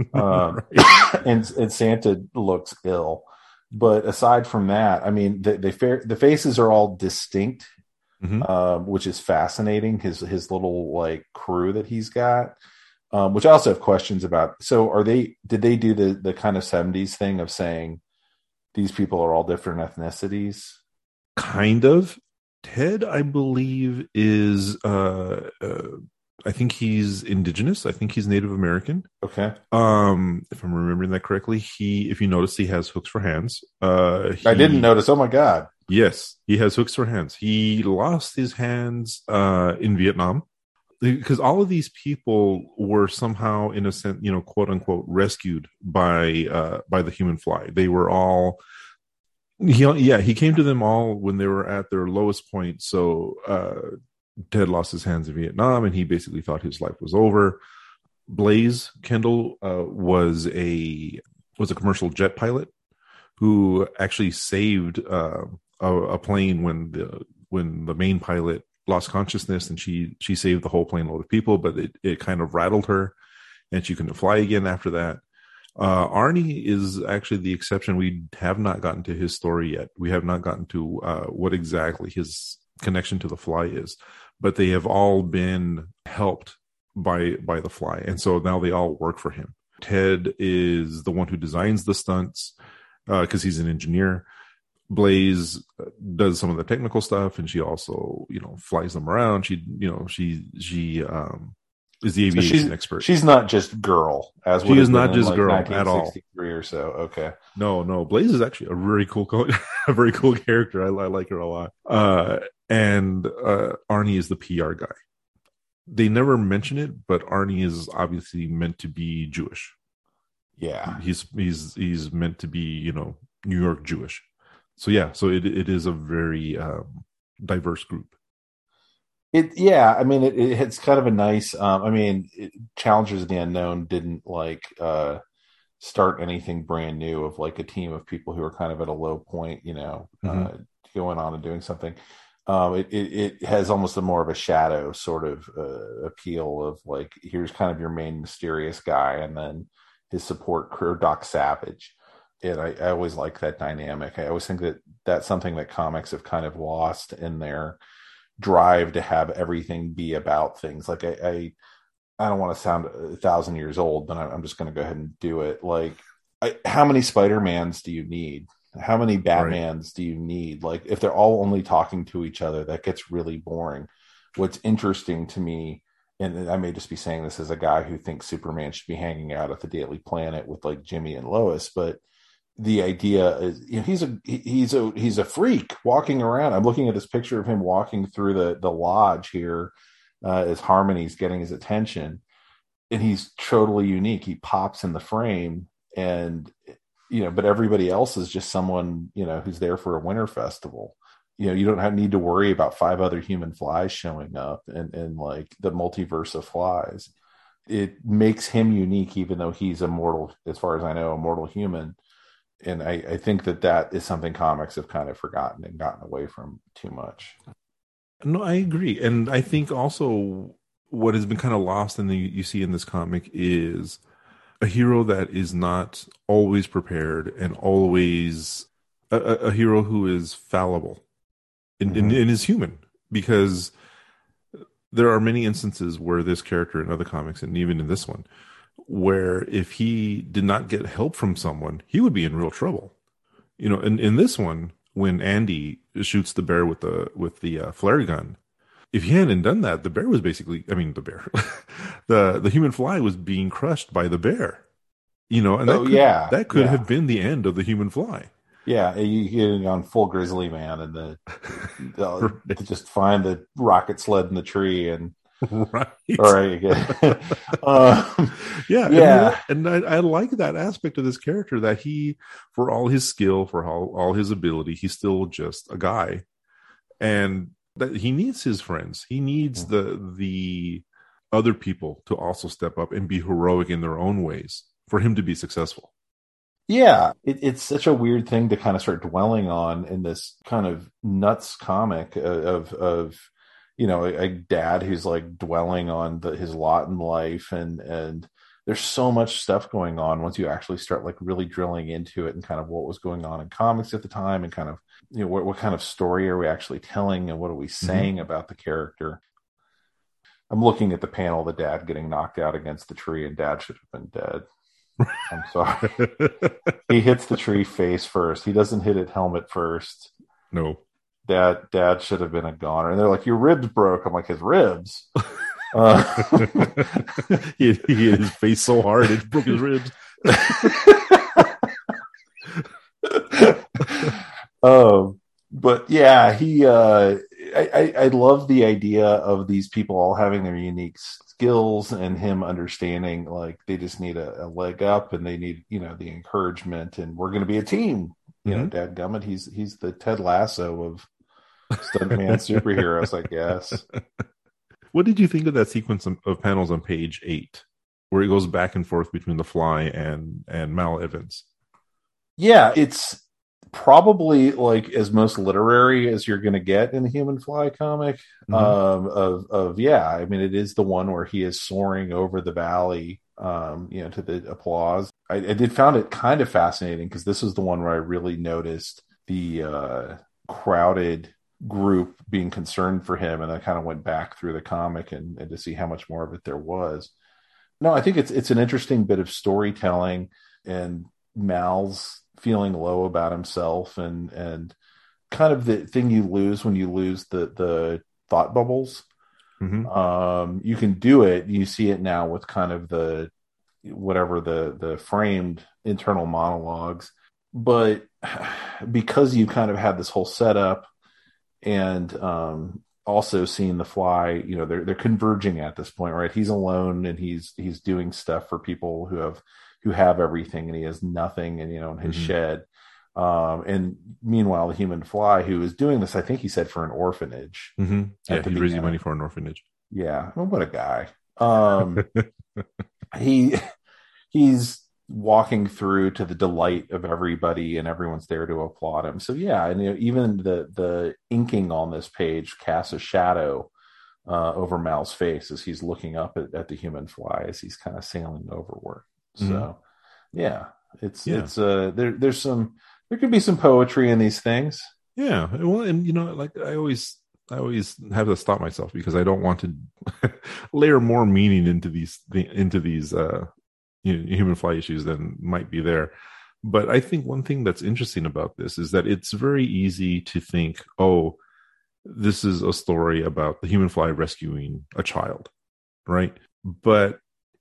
um, and, and Santa looks ill. But aside from that, I mean, the the, the faces are all distinct, mm-hmm. um, which is fascinating. His his little like crew that he's got, um, which I also have questions about. So, are they? Did they do the the kind of seventies thing of saying these people are all different ethnicities? Kind of. Ted, I believe, is uh, uh, I think he's indigenous. I think he's Native American. Okay. Um, if I'm remembering that correctly, he, if you notice, he has hooks for hands. Uh, he, I didn't notice. Oh my god. Yes, he has hooks for hands. He lost his hands uh, in Vietnam because all of these people were somehow, in a sense, you know, quote unquote, rescued by uh, by the human fly. They were all. He, yeah, he came to them all when they were at their lowest point. So uh, Ted lost his hands in Vietnam, and he basically thought his life was over. Blaze Kendall uh, was a was a commercial jet pilot who actually saved uh, a, a, plane when the when the main pilot lost consciousness, and she she saved the whole plane load of people, but it it kind of rattled her, and she couldn't fly again after that. Uh, Arnie is actually the exception. We have not gotten to his story yet. We have not gotten to uh, what exactly his connection to the fly is but they have all been helped by by the fly. And so now they all work for him. Ted is the one who designs the stunts because uh, he's an engineer. Blaze uh, does some of the technical stuff and she also you know flies them around. She you know she she um is the So aviation she's, expert. she's not just girl, as She is not just like, girl at all. 1963 or so. Okay, No, no. Blaze is actually a very cool, co- a very cool character. I, I like her a lot. Uh, and uh, Arnie is the PR guy. They never mention it, but Arnie is obviously meant to be Jewish. yeah, He's he's he's meant to be you know New York Jewish. So yeah, so it it is a very um, diverse group. It yeah, I mean it, it it's kind of a nice um I mean it, Challengers of the Unknown didn't like uh start anything brand new of like a team of people who are kind of at a low point, you know, uh going on and doing something. Um it, it it has almost a more of a shadow sort of uh, appeal of like here's kind of your main mysterious guy and then his support crew Doc Savage. And I, I always like that dynamic. I always think that that's something that comics have kind of lost in their drive to have everything be about things. Like I, I, I don't want to sound a thousand years old, but I'm just going to go ahead and do it. Like, I, how many Spider Mans do you need? How many Batmans do you need? Like, if they're all only talking to each other, that gets really boring. What's interesting to me, and I may just be saying this as a guy who thinks Superman should be hanging out at the Daily Planet with like Jimmy and Lois, but the idea is you know he's a he's a he's a freak walking around. I'm looking at this picture of him walking through the the lodge here uh, as harmony's getting his attention and he's totally unique. He pops in the frame and you know but everybody else is just someone you know who's there for a winter festival. You know you don't have, need to worry about five other human flies showing up and and like the multiverse of flies. It makes him unique even though he's a mortal as far as i know a mortal human and I, I think that that is something comics have kind of forgotten and gotten away from too much. No, I agree, and I think also what has been kind of lost in the you see in this comic is a hero that is not always prepared and always a, a, hero who is fallible and, and, Mhm. and is human because there are many instances where this character in other comics and even in this one where if he did not get help from someone he would be in real trouble you know in, in this one when andy shoots the bear with the with the uh, flare gun if he hadn't done that the bear was basically i mean the bear the the human fly was being crushed by the bear you know and that Oh, could, yeah, that could yeah. have been the end of the human fly Yeah, you get on full grizzly man and the, Right. just find the rocket sled in the tree and right. All right, you get, um, yeah Yeah. and, I, I like that aspect of this character that he for all his skill for all, all his ability he's still just a guy. And that he needs his friends. He needs the the other people to also step up and be heroic in their own ways for him to be successful. Yeah, it, it's such a weird thing to kind of start dwelling on in this kind of nuts comic of of you know a, a dad who's like dwelling on the, his lot in life and and there's so much stuff going on once you actually start like really drilling into it and kind of what was going on in comics at the time and kind of you know what, what kind of story are we actually telling and what are we mm-hmm. saying about the character? I'm looking at the panel the dad getting knocked out against the tree and dad should have been dead. I'm sorry. He hits the tree face first. He doesn't hit it helmet first. No dad dad should have been a goner and they're like your ribs broke i'm like his ribs uh, he, he hit his face so hard it broke his ribs um, but yeah, he. Uh, I, I I love the idea of these people all having their unique skills and him understanding like they just need a, a leg up and they need you know the encouragement and we're going to be a team. You know, Dad Gummit, he's he's the Ted Lasso of stuntman superheroes, I guess. What did you think of that sequence of, of panels on page eight, where it goes back and forth between the Fly and and Mal Evans? Yeah, it's probably like as most literary as you're going to get in the Human Fly comic. Mhm. Um, of of yeah, I mean, it is the one where he is soaring over the valley. Um, you know, to the applause. I, I did found it kind of fascinating because this is the one where I really noticed the uh, crowded group being concerned for him, and I kind of went back through the comic and, and to see how much more of it there was. No, I think it's it's an interesting bit of storytelling and Mal's feeling low about himself and and kind of the thing you lose when you lose the the thought bubbles Mhm. Um, you can do it. You see it now with kind of the whatever the the framed internal monologues, but because you kind of had this whole setup and um, also seeing the fly, you know, they're they're converging at this point, right? He's alone and he's he's doing stuff for people who have who have everything and he has nothing and you know in his Mhm. shed. Um, and meanwhile, the human fly who is doing this, I think he said for an orphanage. hmm Yeah, he's raising money for an orphanage. Yeah, well, what a guy. Um, he he's walking through to the delight of everybody, and everyone's there to applaud him. So yeah, and you know, even the the inking on this page casts a shadow uh, over Mal's face as he's looking up at, at the human fly as he's kind of sailing overward. So Mhm. yeah, it's Yeah. it's uh there there's some there could be some poetry in these things. Yeah, well, and you know, like I always, I always have to stop myself because I don't want to layer more meaning into these into these uh, you know, human fly issues than might be there. But I think one thing that's interesting about this is that it's very easy to think, oh, this is a story about the human fly rescuing a child, right? But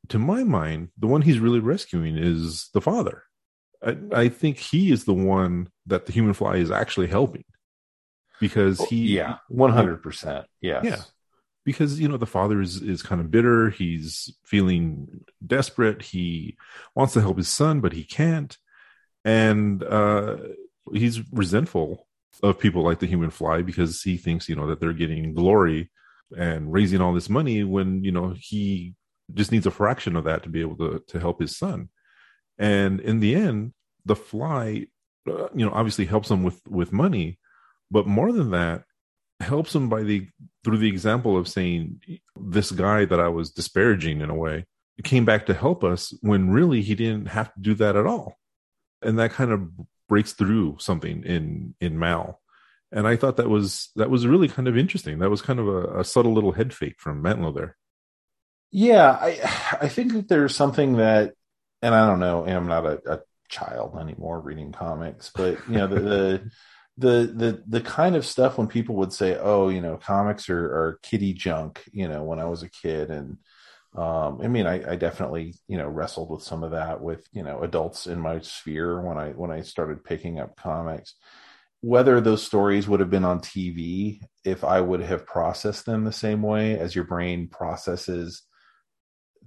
to my mind, the one he's really rescuing is the father. I, I think he is the one that the human fly is actually helping because he yeah, one hundred percent. Yes. Yeah. because you know the father is is kind of bitter he's feeling desperate he wants to help his son but he can't and uh he's resentful of people like the human fly because he thinks you know that they're getting glory and raising all this money when you know he just needs a fraction of that to be able to to help his son and in the end the fly uh, you know obviously helps him with with money but more than that helps him by the through the example of saying this guy that i was disparaging in a way came back to help us when really he didn't have to do that at all. And that kind of breaks through something in in mal. And i thought that was that was really kind of interesting. That was kind of a, a subtle little head fake from mantlo there. Yeah, I I think that there's something that, and I don't know, I'm not a, a child anymore reading comics, but you know the, the the the the kind of stuff when people would say, "Oh, you know, comics are, are kiddie junk," you know, when I was a kid, and um, I mean, I, I definitely you know wrestled with some of that with you know adults in my sphere when I when I started picking up comics. Whether those stories would have been on TV if I would have processed them the same way as your brain processes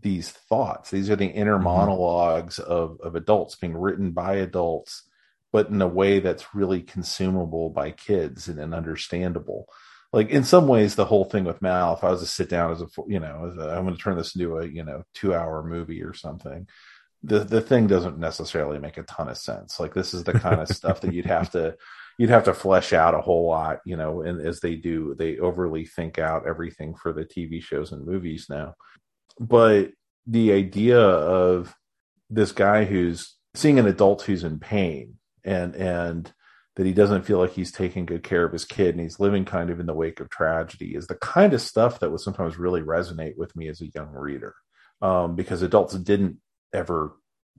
these thoughts. These are the inner Mhm. monologues of, of adults being written by adults, but in a way that's really consumable by kids and, and understandable. Like in some ways, the whole thing with Mal, if I was to sit down as a, you know, as a, I'm going to turn this into a, you know, two hour movie or something, the, the thing doesn't necessarily make a ton of sense. Like this is the kind of stuff that you'd have to, you'd have to flesh out a whole lot, you know, and as they do, they overly think out everything for the TV shows and movies now but the idea of this guy who's seeing an adult who's in pain and and that he doesn't feel like he's taking good care of his kid and he's living kind of in the wake of tragedy is the kind of stuff that would sometimes really resonate with me as a young reader um, because adults didn't ever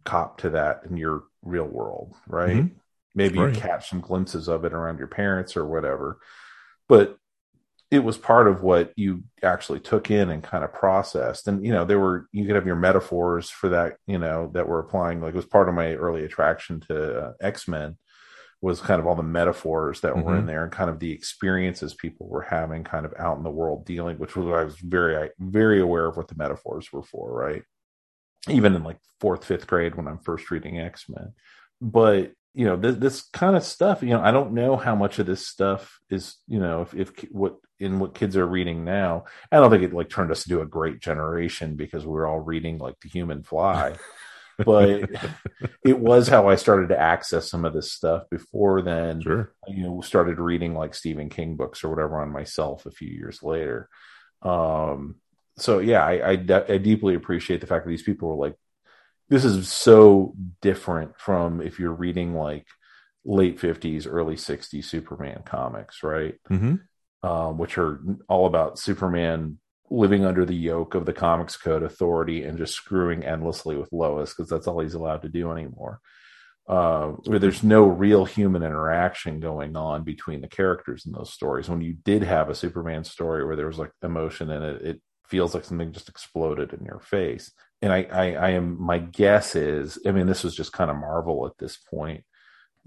cop to that in your real world right Mhm. maybe Right. you catch some glimpses of it around your parents or whatever but it was part of what you actually took in and kind of processed. And you know there were you could have your metaphors for that you know that were applying like it was part of my early attraction to uh, x-men was kind of all the metaphors that were in Mhm. there and kind of the experiences people were having kind of out in the world dealing which was i was very very aware of what the metaphors were for right? Even in like fourth fifth grade when i'm first reading x-men. But you know this, this kind of stuff you know i don't know how much of this stuff is you know if, if what in what kids are reading now. I don't think it like turned us into a great generation because we're all reading like the human fly. But it was how i started to access some of this stuff before then. Sure. You know started reading like stephen king books or whatever on myself a few years later. Um so yeah i I, I deeply appreciate the fact that these people were like this is so different from if you're reading like late 50s early 60s superman comics right hmm um, which are all about superman living under the yoke of the comics code authority and just screwing endlessly with lois because that's all he's allowed to do anymore uh, where there's no real human interaction going on between the characters in those stories. When you did have a Superman story where there was like emotion in it, it feels like something just exploded in your face. And I, I, I am, my guess is, I mean, this was just kind of Marvel at this point.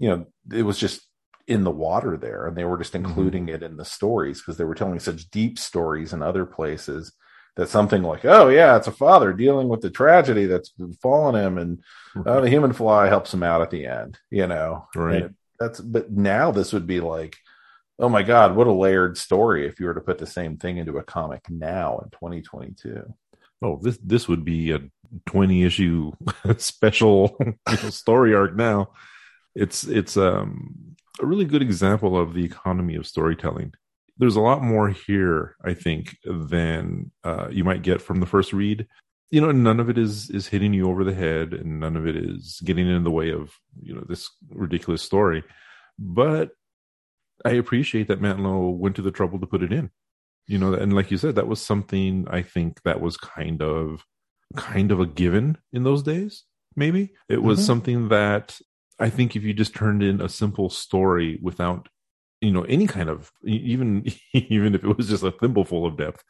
You know, it was just in the water there, and they were just mm-hmm. including mm-hmm. it in the stories because they were telling such deep stories in other places that something like, oh yeah, it's a father dealing with the tragedy that's fallen him, and uh, the human fly helps him out at the end. You know, right? And that's but now this would be like, oh my god, what a layered story if you were to put the same thing into a comic now in 2022. Oh, this this would be a 20 issue special you know, story arc now. It's it's um a really good example of the economy of storytelling there's a lot more here, I think, than uh, you might get from the first read. You know, none of it is is hitting you over the head, and none of it is getting in the way of you know this ridiculous story. But I appreciate that Mantlo went to the trouble to put it in. You know, and like you said, that was something I think that was kind of kind of a given in those days. Maybe. It was mm-hmm. something that I think if you just turned in a simple story without you know any kind of even even if it was just a thimbleful of depth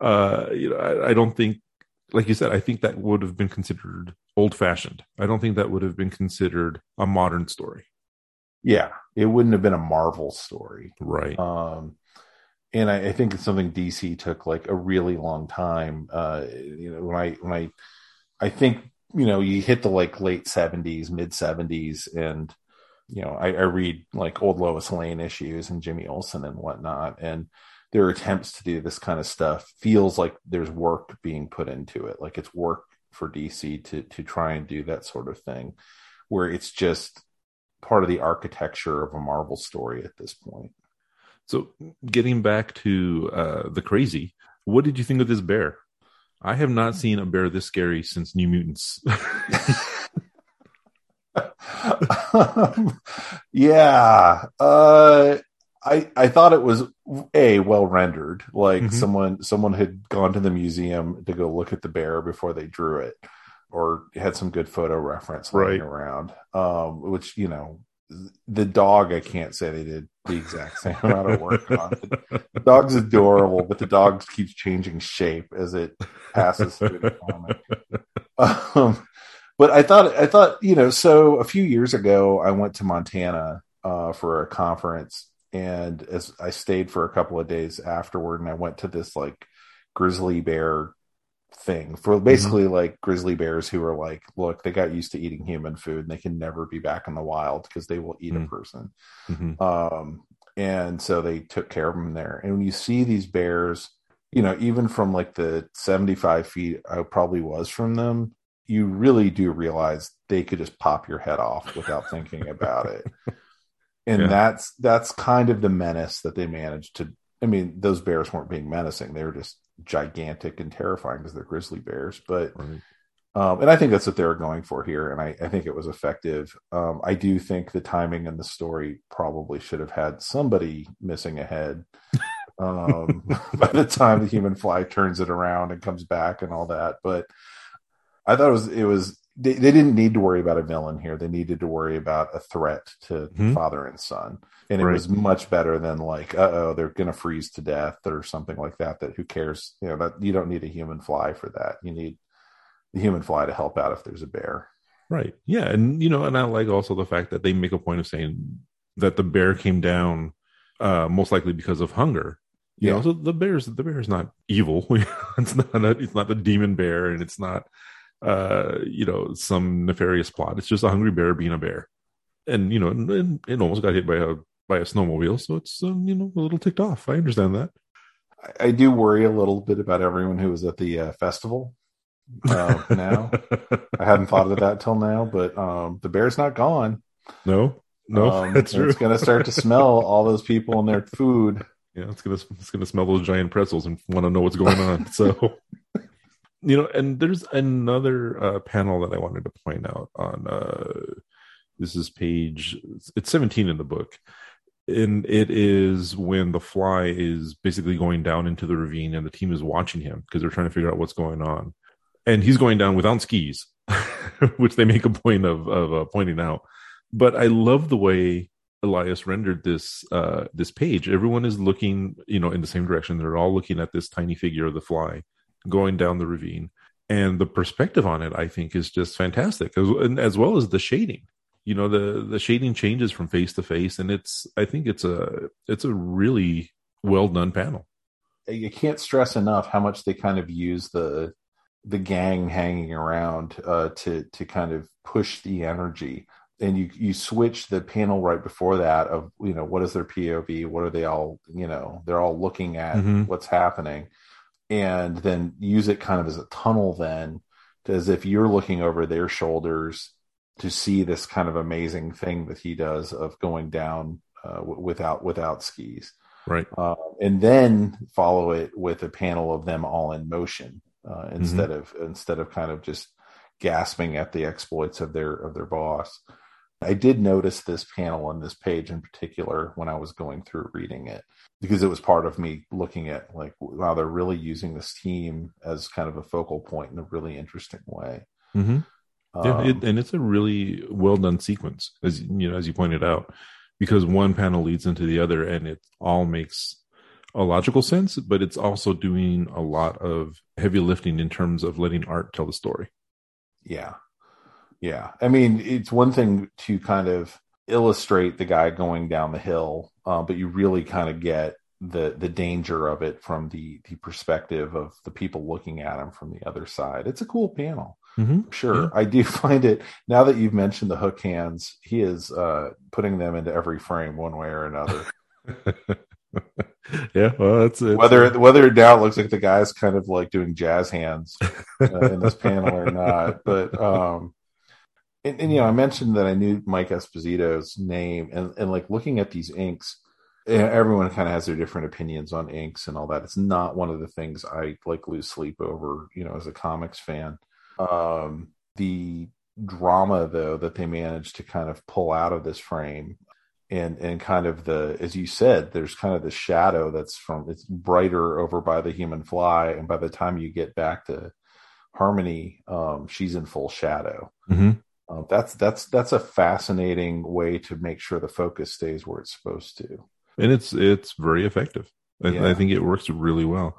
uh you know I, I, don't think like you said i think that would have been considered old fashioned i don't think that would have been considered a modern story. Yeah. It wouldn't have been a marvel story. Right. Um and I, I think it's something dc took like a really long time uh you know when i when i i think you know you hit the like late 70s mid 70s and you know, I, I read like old Lois Lane issues and Jimmy Olsen and whatnot, and their attempts to do this kind of stuff feels like there's work being put into it. Like it's work for DC to to try and do that sort of thing, where it's just part of the architecture of a Marvel story at this point. So, getting back to uh, the crazy, what did you think of this bear? I have not seen a bear this scary since New Mutants. um, yeah. Uh, I I thought it was a well rendered. Like mm-hmm. someone someone had gone to the museum to go look at the bear before they drew it, or had some good photo reference right. around. Um, which you know, the dog I can't say they did the exact same amount of work on. The dog's adorable, but the dog keeps changing shape as it passes through the comic. Um, but I thought I thought you know so a few years ago I went to Montana uh, for a conference and as I stayed for a couple of days afterward and I went to this like grizzly bear thing for mm-hmm. basically mm-hmm. like grizzly bears who are like look they got used to eating human food and they can never be back in the wild because they will eat mm-hmm. a person mm-hmm. um, and so they took care of them there and when you see these bears you know even from like the 75 feet i probably was from them you really do realize they could just pop your head off without thinking about it. And yeah. that's that's kind of the menace that they managed to I mean, those bears weren't being menacing. They were just gigantic and terrifying because they're grizzly bears. But right. um, and I think that's what they were going for here, and I, I think it was effective. Um, I do think the timing and the story probably should have had somebody missing a head um, by the time the human fly turns it around and comes back and all that. But I thought it was it was they, they didn't need to worry about a villain here. They needed to worry about a threat to mm-hmm. father and son, and it right. was much better than like, uh oh, they're going to freeze to death or something like that. That who cares? You know that you don't need a human fly for that. You need the human fly to help out if there's a bear. Right. Yeah, and you know, and I like also the fact that they make a point of saying that the bear came down uh most likely because of hunger. You yeah. know, so the bear's the bear is not evil. it's not a, it's not the demon bear, and it's not uh, you know, some nefarious plot. It's just a hungry bear being a bear, and you know, and, it almost got hit by a by a snowmobile, so it's um, you know a little ticked off. I understand that. I, I do worry a little bit about everyone who was at the uh, festival. Uh, now, I hadn't thought of that till now, but um, the bear's not gone. No, no, um. It's going to start to smell all those people and their food. Yeah, it's gonna it's gonna smell those giant pretzels and want to know what's going on. So you know, and there's another uh, panel that I wanted to point out on. Uh, this is page it's 17 in the book, and it is when the fly is basically going down into the ravine, and the team is watching him because they're trying to figure out what's going on, and he's going down without skis, which they make a point of of uh, pointing out. but I love the way Elias rendered this uh, this page. Everyone is looking, you know, in the same direction. They're all looking at this tiny figure of the fly going down the ravine, and the perspective on it, I think, is just fantastic, as, as well as the shading. You know, the the shading changes from face to face, and it's I think it's a it's a really well done panel. You can't stress enough how much they kind of use the the gang hanging around uh, to to kind of push the energy and you you switch the panel right before that of you know what is their POV what are they all you know they're all looking at mm-hmm. what's happening and then use it kind of as a tunnel then as if you're looking over their shoulders to see this kind of amazing thing that he does of going down uh, w- without without skis. Right. Uh, and then follow it with a panel of them all in motion uh, instead mm-hmm. of instead of kind of just gasping at the exploits of their of their boss I did notice this panel on this page in particular when I was going through reading it because it was part of me looking at like wow they're really using this team as kind of a focal point in a really interesting way. Mm-hmm. Yeah, um, it, and it's a really well done sequence as you know as you pointed out because one panel leads into the other and it all makes a logical sense, but it's also doing a lot of heavy lifting in terms of letting art tell the story. Yeah, yeah. I mean, it's one thing to kind of illustrate the guy going down the hill, uh, but you really kind of get the the danger of it from the the perspective of the people looking at him from the other side. It's a cool panel. Mm-hmm. Sure. Yeah. I do find it now that you've mentioned the hook hands, he is uh, putting them into every frame one way or another. yeah, well, that's it. Whether whether now it looks like the guy's kind of like doing jazz hands uh, in this panel or not, but um, and, and, you know, I mentioned that I knew Mike Esposito's name, and, and like looking at these inks, everyone kind of has their different opinions on inks and all that. It's not one of the things I like lose sleep over, you know, as a comics fan. Um, the drama though that they managed to kind of pull out of this frame and and kind of the as you said there's kind of the shadow that's from it's brighter over by the human fly and by the time you get back to harmony um she's in full shadow mm-hmm. Uh, that's that's that's a fascinating way to make sure the focus stays where it's supposed to. And it's it's very effective. I, yeah. I think it works really well.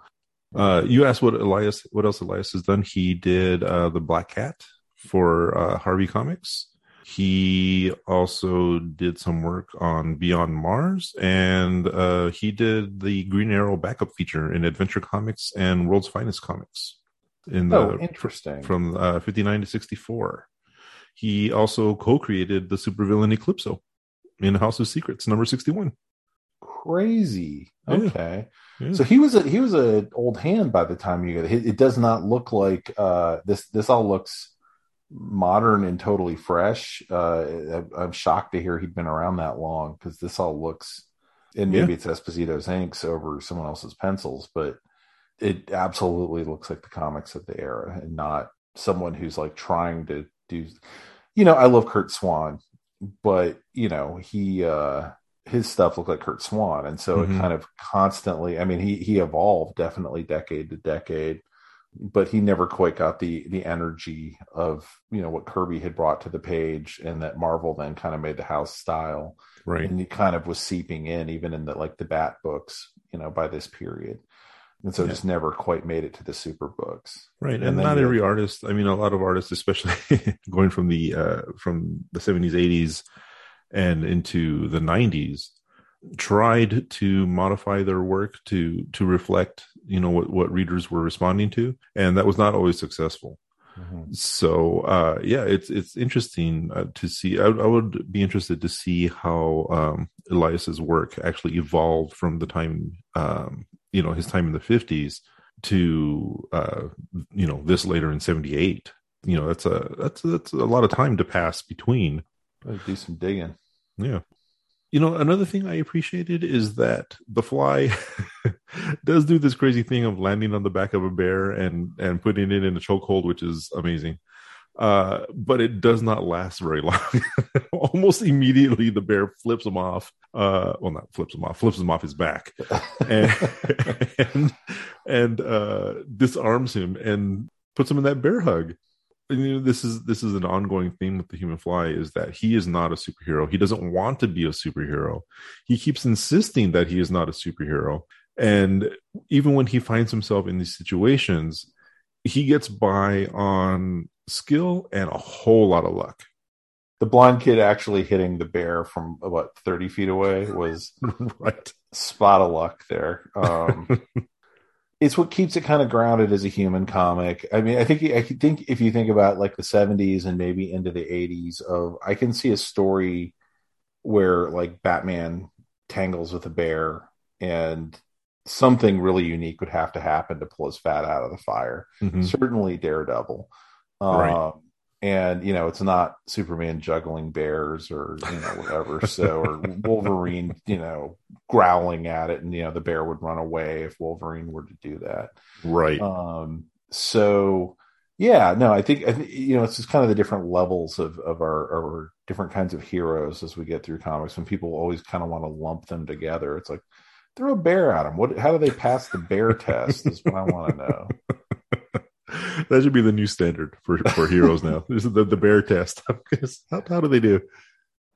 Uh, you asked what Elias, what else Elias has done. He did uh, the Black Cat for uh, Harvey Comics. He also did some work on Beyond Mars, and uh, he did the Green Arrow backup feature in Adventure Comics and World's Finest Comics. In the oh, interesting from uh, fifty nine to sixty four. He also co-created the supervillain Eclipso in House of Secrets, number sixty-one. Crazy. Okay, yeah. Yeah. so he was a he was an old hand by the time you get it. It does not look like uh, this. This all looks modern and totally fresh. Uh, I'm shocked to hear he'd been around that long because this all looks. And maybe yeah. it's Esposito's inks over someone else's pencils, but it absolutely looks like the comics of the era and not someone who's like trying to do you know i love curt swan but you know he uh his stuff looked like curt swan. And so mm-hmm. it kind of constantly i mean he he evolved definitely decade to decade but he never quite got the the energy of you know what kirby had brought to the page and that marvel then kind of made the house style. Right. And he kind of was seeping in even in the like the bat books you know by this period and so yeah. just never quite made it to the super books right and, and not every artist i mean a lot of artists especially going from the uh from the 70s 80s and into the 90s tried to modify their work to to reflect you know what what readers were responding to and that was not always successful mm-hmm. so uh yeah it's it's interesting uh, to see I, I, would be interested to see how um elias's work actually evolved from the time um you know his time in the 50s to uh you know this later in 78 you know that's a that's that's a lot of time to pass between. Do some digging. Yeah. You know another thing i appreciated is that the fly does do this crazy thing of landing on the back of a bear and and putting it in a chokehold which is amazing uh, but it does not last very long. Almost immediately, the bear flips him off. Uh, well, not flips him off, flips him off his back, and and, and uh, disarms him and puts him in that bear hug. you know, this is this is an ongoing theme with the human fly is that he is not a superhero. He doesn't want to be a superhero. He keeps insisting that he is not a superhero. And even when he finds himself in these situations, he gets by on skill and a whole lot of luck. The blonde kid actually hitting the bear from what thirty feet away was right. spot of luck there. Um, it's what keeps it kind of grounded as a human comic. I mean, I think I think if you think about like the '70s and maybe into the '80s, of I can see a story where like Batman tangles with a bear and something really unique would have to happen to pull his fat out of the fire. Mhm. Certainly Daredevil. Um, Right. And you know, it's not Superman juggling bears or you know whatever. so or Wolverine, you know, growling at it, and you know the bear would run away if Wolverine were to do that. Right. Um, so yeah, no, I think I think you know it's just kind of the different levels of of our, our different kinds of heroes as we get through comics. And people always kind of want to lump them together. It's like throw a bear at them. What? How do they pass the bear test? Is what I want to know. that should be the new standard for, for heroes now. This is the, the bear test. how, how do they do?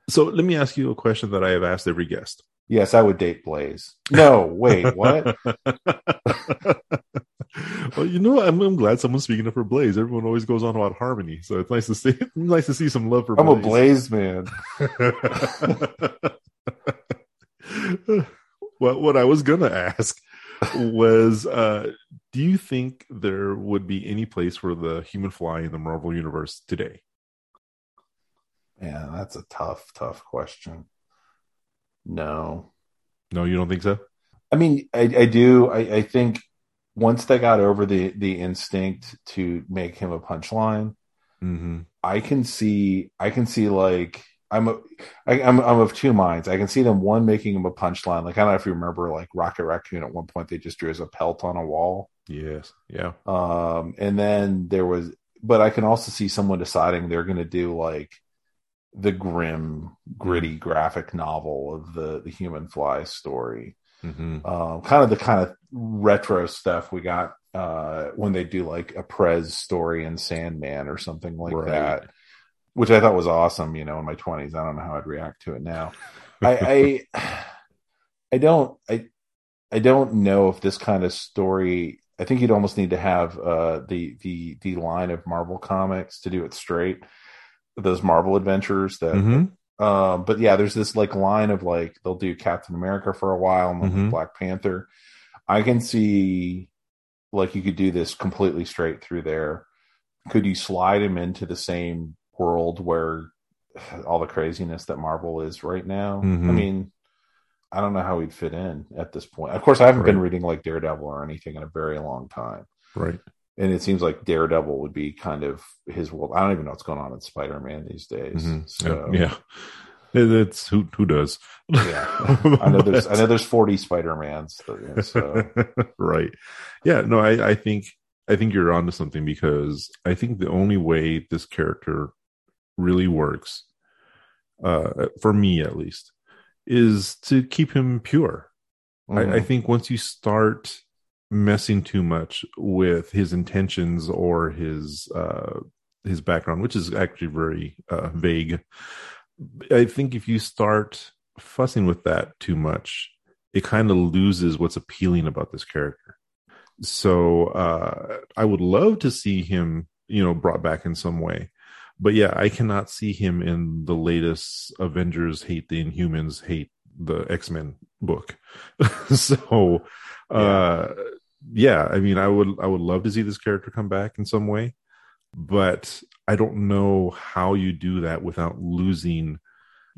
So let me ask you a question that I have asked every guest. Yes, I would date Blaze. No, wait, what? well, you know, I'm, I'm glad someone's speaking up for Blaze. Everyone always goes on about Harmony, so it's nice to see. nice to see some love for. I'm a Blaze. Blaze man. Well, what I was gonna ask was, uh, do you think there would be any place for the Human Fly in the Marvel Universe today? Yeah, that's a tough, tough question. No, No, you don't think so? I mean, I, I do. I, I think once they got over the the instinct to make him a punchline, Mm-hmm. I can see. I can see like I'm. A, I, I'm. I'm of two minds. I can see them one making him a punchline. Like I don't know if you remember, like Rocket Raccoon. At one point, they just drew as a pelt on a wall. Yes. Yeah. Um, and then there was, but I can also see someone deciding they're going to do like the grim, gritty graphic novel of the the Human Fly story. Mm-hmm. Um, kind of the kind of retro stuff we got uh, when they do like a Prez story in Sandman or something like Right. that, which I thought was awesome. You know, in my twenties, I don't know how I'd react to it now. I, I, I don't, I, I don't know if this kind of story. I think you'd almost need to have uh, the the the line of Marvel comics to do it straight. Those Marvel adventures that Mm-hmm. um, but yeah, there's this like line of like they'll do Captain America for a while and then Mhm. Black Panther. I can see like you could do this completely straight through there. Could you slide him into the same world where all the craziness that Marvel is right now? Mhm. I mean, I don't know how he'd fit in at this point. Of course, I haven't been reading like Daredevil or anything in a very long time. Right. And it seems like Daredevil would be kind of his world. I don't even know what's going on in Spider Man these days. Mhm. So yeah. It- It's who who does. Yeah. I know there's I know there's 40 Spider-Mans. So right. Yeah. No, I, I think I think you're onto something because I think the only way this character really works, uh, for me at least, is to keep him pure. I, I think once you start messing too much with his intentions or his uh, his background, which is actually very uh, vague, I think if you start fussing with that too much, it kind of loses what's appealing about this character. So uh, I would love to see him, you know, brought back in some way. But yeah, I cannot see him in the latest Avengers hate the Inhumans hate the X Men book. so, uh, yeah, I mean, I would I would love to see this character come back in some way, but I don't know how you do that without losing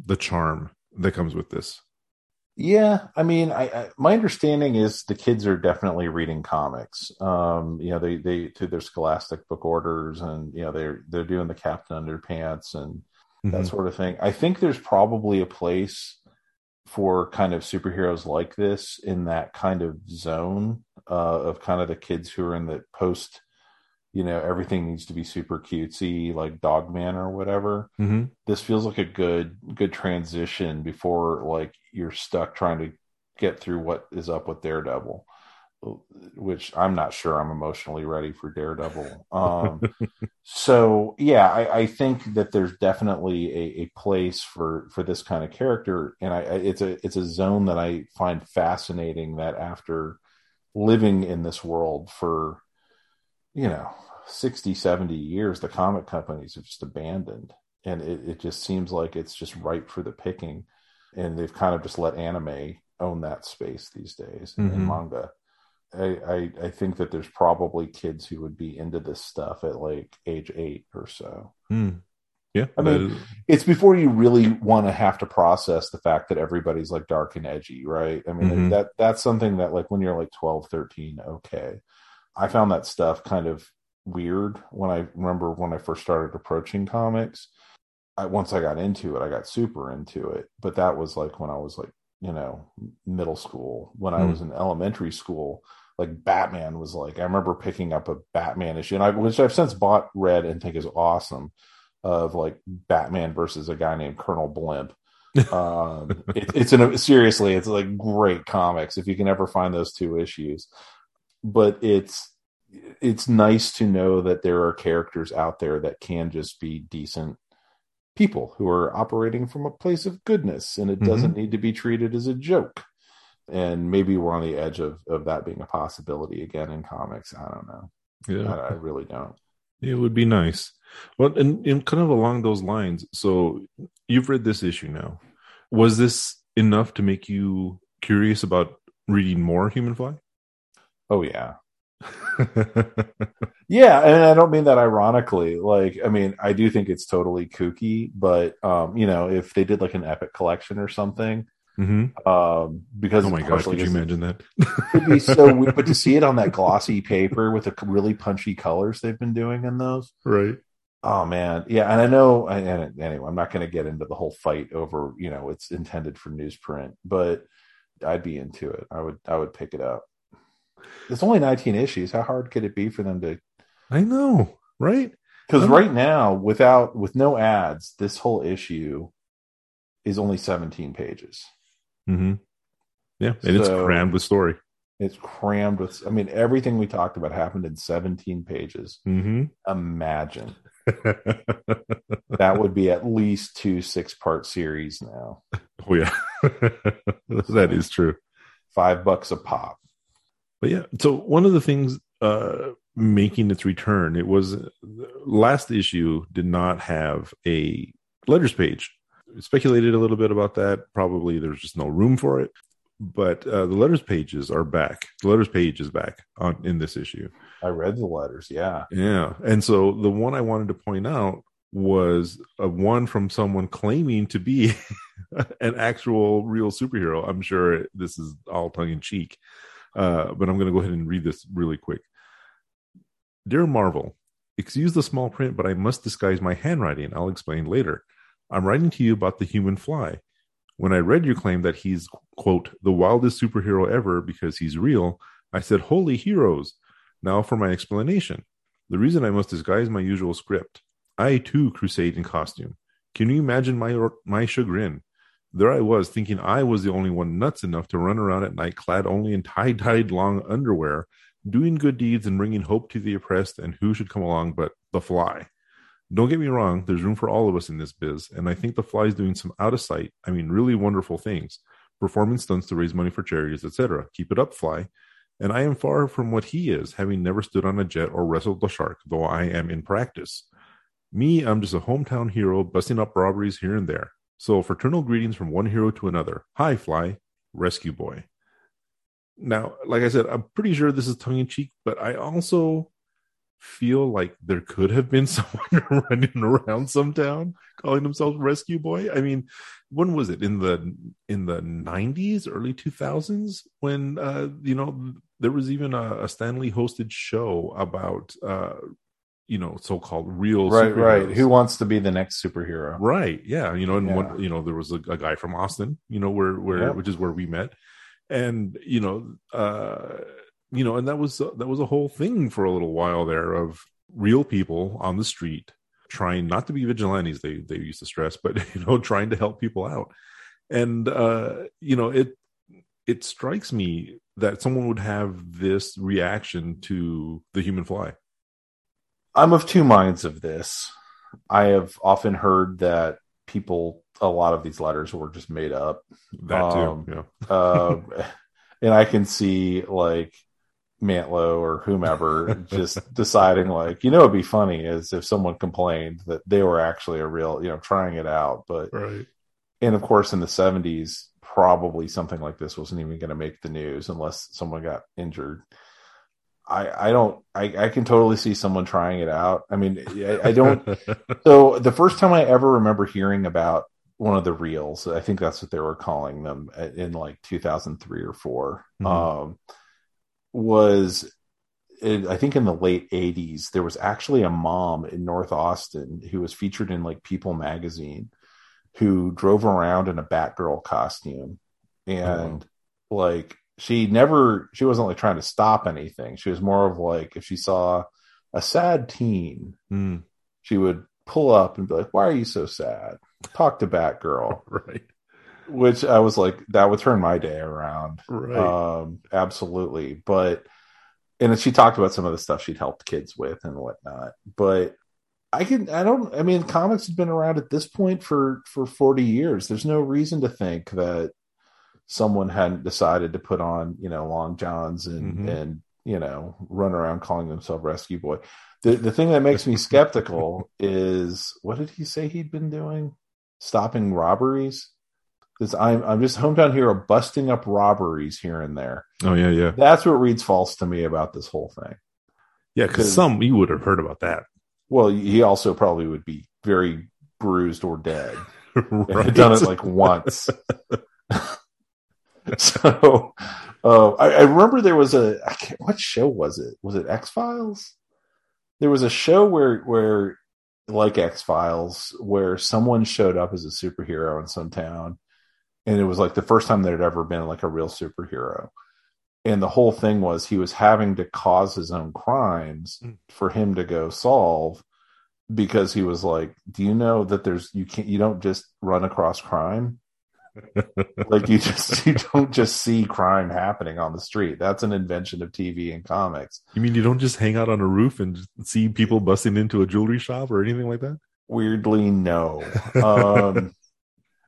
the charm that comes with this. Yeah, I mean, I, I my understanding is the kids are definitely reading comics. Um, you know, they they through their Scholastic book orders, and you know they're they're doing the Captain Underpants and that Mhm. sort of thing. I think there's probably a place for kind of superheroes like this in that kind of zone uh, of kind of the kids who are in the post, you know, everything needs to be super cutesy, like Dogman or whatever. Mhm. This feels like a good good transition before like you're stuck trying to get through what is up with Daredevil. which I'm not sure I'm emotionally ready for Daredevil. Um, so yeah, I, I, think that there's definitely a, a, place for for this kind of character, and I, it's a it's a zone that I find fascinating. That after living in this world for you know 60, 70 years, the comic companies have just abandoned, and it, it just seems like it's just ripe for the picking, and they've kind of just let anime own that space these days mm-hmm. in manga I, I, I think that there's probably kids who would be into this stuff at like age eight or so. Mm. Yeah, I mean, it's before you really want to have to process the fact that everybody's like dark and edgy, right? I mean, mm-hmm. that that's something that like when you're like 12, 13, okay. I found that stuff kind of weird when I remember when I first started approaching comics. I once I got into it, I got super into it, but that was like when I was like, you know, middle school. When mm. I was in elementary school, like Batman was like I remember picking up a Batman issue, and I which I've since bought, read, and think is awesome. Of like Batman versus a guy named Colonel Blimp. um, it, it's in a, seriously, it's like great comics if you can ever find those two issues. But it's it's nice to know that there are characters out there that can just be decent people who are operating from a place of goodness, and it mm-hmm. doesn't need to be treated as a joke and maybe we're on the edge of of that being a possibility again in comics. I don't know. Yeah, I, I really don't. It would be nice. Well, and, and kind of along those lines. So you've read this issue now. Was this enough to make you curious about reading more Human Fly? Oh yeah. yeah, and I don't mean that ironically. Like, I mean, I do think it's totally kooky, but um, you know, if they did like an epic collection or something, Mm-hmm. Um, because oh my gosh, could you imagine that? it'd be so weird, but to see it on that glossy paper with the really punchy colors they've been doing in those, right? Oh man, yeah, and I know. And anyway, I'm not going to get into the whole fight over you know it's intended for newsprint, but I'd be into it. I would I would pick it up. It's only 19 issues. How hard could it be for them to? I know, right? Because right now, without with no ads, this whole issue is only 17 pages. Mm-hmm. Yeah, and so, it's crammed with story. It's crammed with. I mean, everything we talked about happened in 17 pages. Mm-hmm. Imagine that would be at least two six-part series now. Oh yeah, that is true. Five bucks a pop. But yeah, so one of the things uh, making its return, it was last issue did not have a letters page speculated a little bit about that. Probably there's just no room for it. But uh, the letters pages are back. The letters page is back on in this issue. I read the letters, yeah, yeah. And so the one I wanted to point out was a one from someone claiming to be an actual real superhero. I'm sure this is all tongue in cheek, uh, but I'm going to go ahead and read this really quick. Dear Marvel, excuse the small print, but I must disguise my handwriting. I'll explain later. I'm writing to you about the human fly. When I read your claim that he's, quote, the wildest superhero ever because he's real, I said, Holy heroes! Now for my explanation. The reason I must disguise my usual script. I too crusade in costume. Can you imagine my my chagrin? There I was thinking I was the only one nuts enough to run around at night clad only in tie dyed long underwear, doing good deeds and bringing hope to the oppressed, and who should come along but the fly? Don't get me wrong, there's room for all of us in this biz, and I think the fly is doing some out of sight, I mean, really wonderful things, performing stunts to raise money for charities, etc. Keep it up, fly. And I am far from what he is, having never stood on a jet or wrestled a shark, though I am in practice. Me, I'm just a hometown hero busting up robberies here and there. So, fraternal greetings from one hero to another. Hi, Fly, Rescue Boy. Now, like I said, I'm pretty sure this is tongue in cheek, but I also feel like there could have been someone running around some town calling themselves rescue boy i mean when was it in the in the 90s early 2000s when uh you know there was even a, a Stan Lee hosted show about uh you know so-called real right right who wants to be the next superhero right yeah you know and yeah. one you know there was a, a, guy from austin you know where where yep. which is where we met and you know uh you know, and that was that was a whole thing for a little while there of real people on the street trying not to be vigilantes. They they used to stress, but you know, trying to help people out. And uh, you know, it it strikes me that someone would have this reaction to the human fly. I'm of two minds of this. I have often heard that people, a lot of these letters were just made up. That too. Um, yeah. uh, and I can see like Mantlo or whomever just deciding like, you know, it'd be funny is if someone complained that they were actually a real, you know, trying it out. But, Right. and of course, in the 70s, probably something like this wasn't even going to make the news unless someone got injured. I, I don't, I, I can totally see someone trying it out. I mean, I, I don't, so the first time I ever remember hearing about one of the reels, I think that's what they were calling them uh, in like 2003 or 4 Mhm. um, was it, I think in the late 80s, there was actually a mom in North Austin who was featured in like People magazine who drove around in a Batgirl costume. And like she never, she wasn't like trying to stop anything. She was more of like if she saw a sad teen, Mm, she would pull up and be like, Why are you so sad? Talk to Batgirl. right. Which I was like, that would turn my day around. Right. Um, absolutely. But and she talked about some of the stuff she'd helped kids with and whatnot. But I can I don't I mean comics have been around at this point for for 40 years. There's no reason to think that someone hadn't decided to put on, you know, long johns and Mhm. and you know, run around calling themselves rescue boy. The the thing that makes me skeptical is what did he say he'd been doing? Stopping robberies? Because I'm I'm just hometown hero busting up robberies here and there. oh yeah, yeah, That's what reads false to me about this whole thing. yeah. because some you would have heard about that, Well, he also probably would be very bruised or dead. Right? done it like once. so uh, I, I remember there was a I can't, what show was it? Was it X Files? There was a show where where like X Files where someone showed up as a superhero in some town, and it was like the first time there had ever been like a real superhero. And the whole thing was he was having to cause his own crimes Mm. for him to go solve because he was like, "Do you know that there's you can't you don't just run across crime." Like you just you don't just see crime happening on the street. That's an invention of tv and comics. You mean you don't just hang out on a roof and see people busting into a jewelry shop or anything like that? weirdly no. Um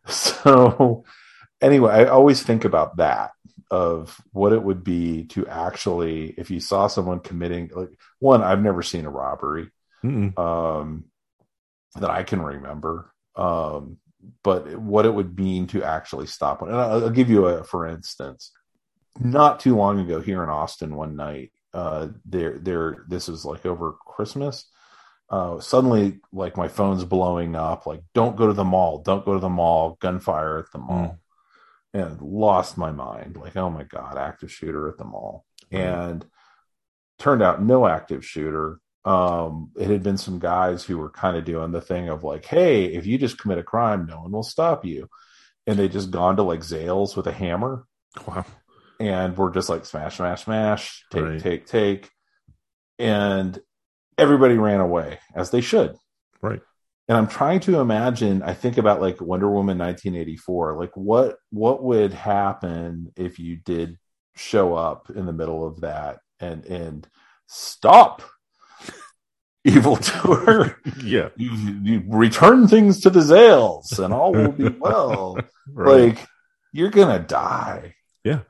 so anyway i always think about that of what it would be to actually if you saw someone committing like one i've never seen a robbery um that i can remember. Um but what it would mean to actually stop one. And i'll, I'll give you a for instance not too long ago here in austin one night uh there there this was like over christmas uh suddenly like my phone's blowing up like don't go to the mall don't go to the mall gunfire at the mall. And lost my mind like oh my god active shooter at the mall. Right. and turned out no active shooter um it had been some guys who were kind of doing the thing of like hey if you just commit a crime no one will stop you and they just gone to like zales with a hammer Wow. and we're just like smash smash smash take Right. take take and everybody ran away as they should Right. and i'm trying to imagine i think about like wonder woman 1984 like what what would happen if you did show up in the middle of that and and stop evil doer Yeah. you, you return things to the zales and all will be well Right. like you're gonna die Yeah.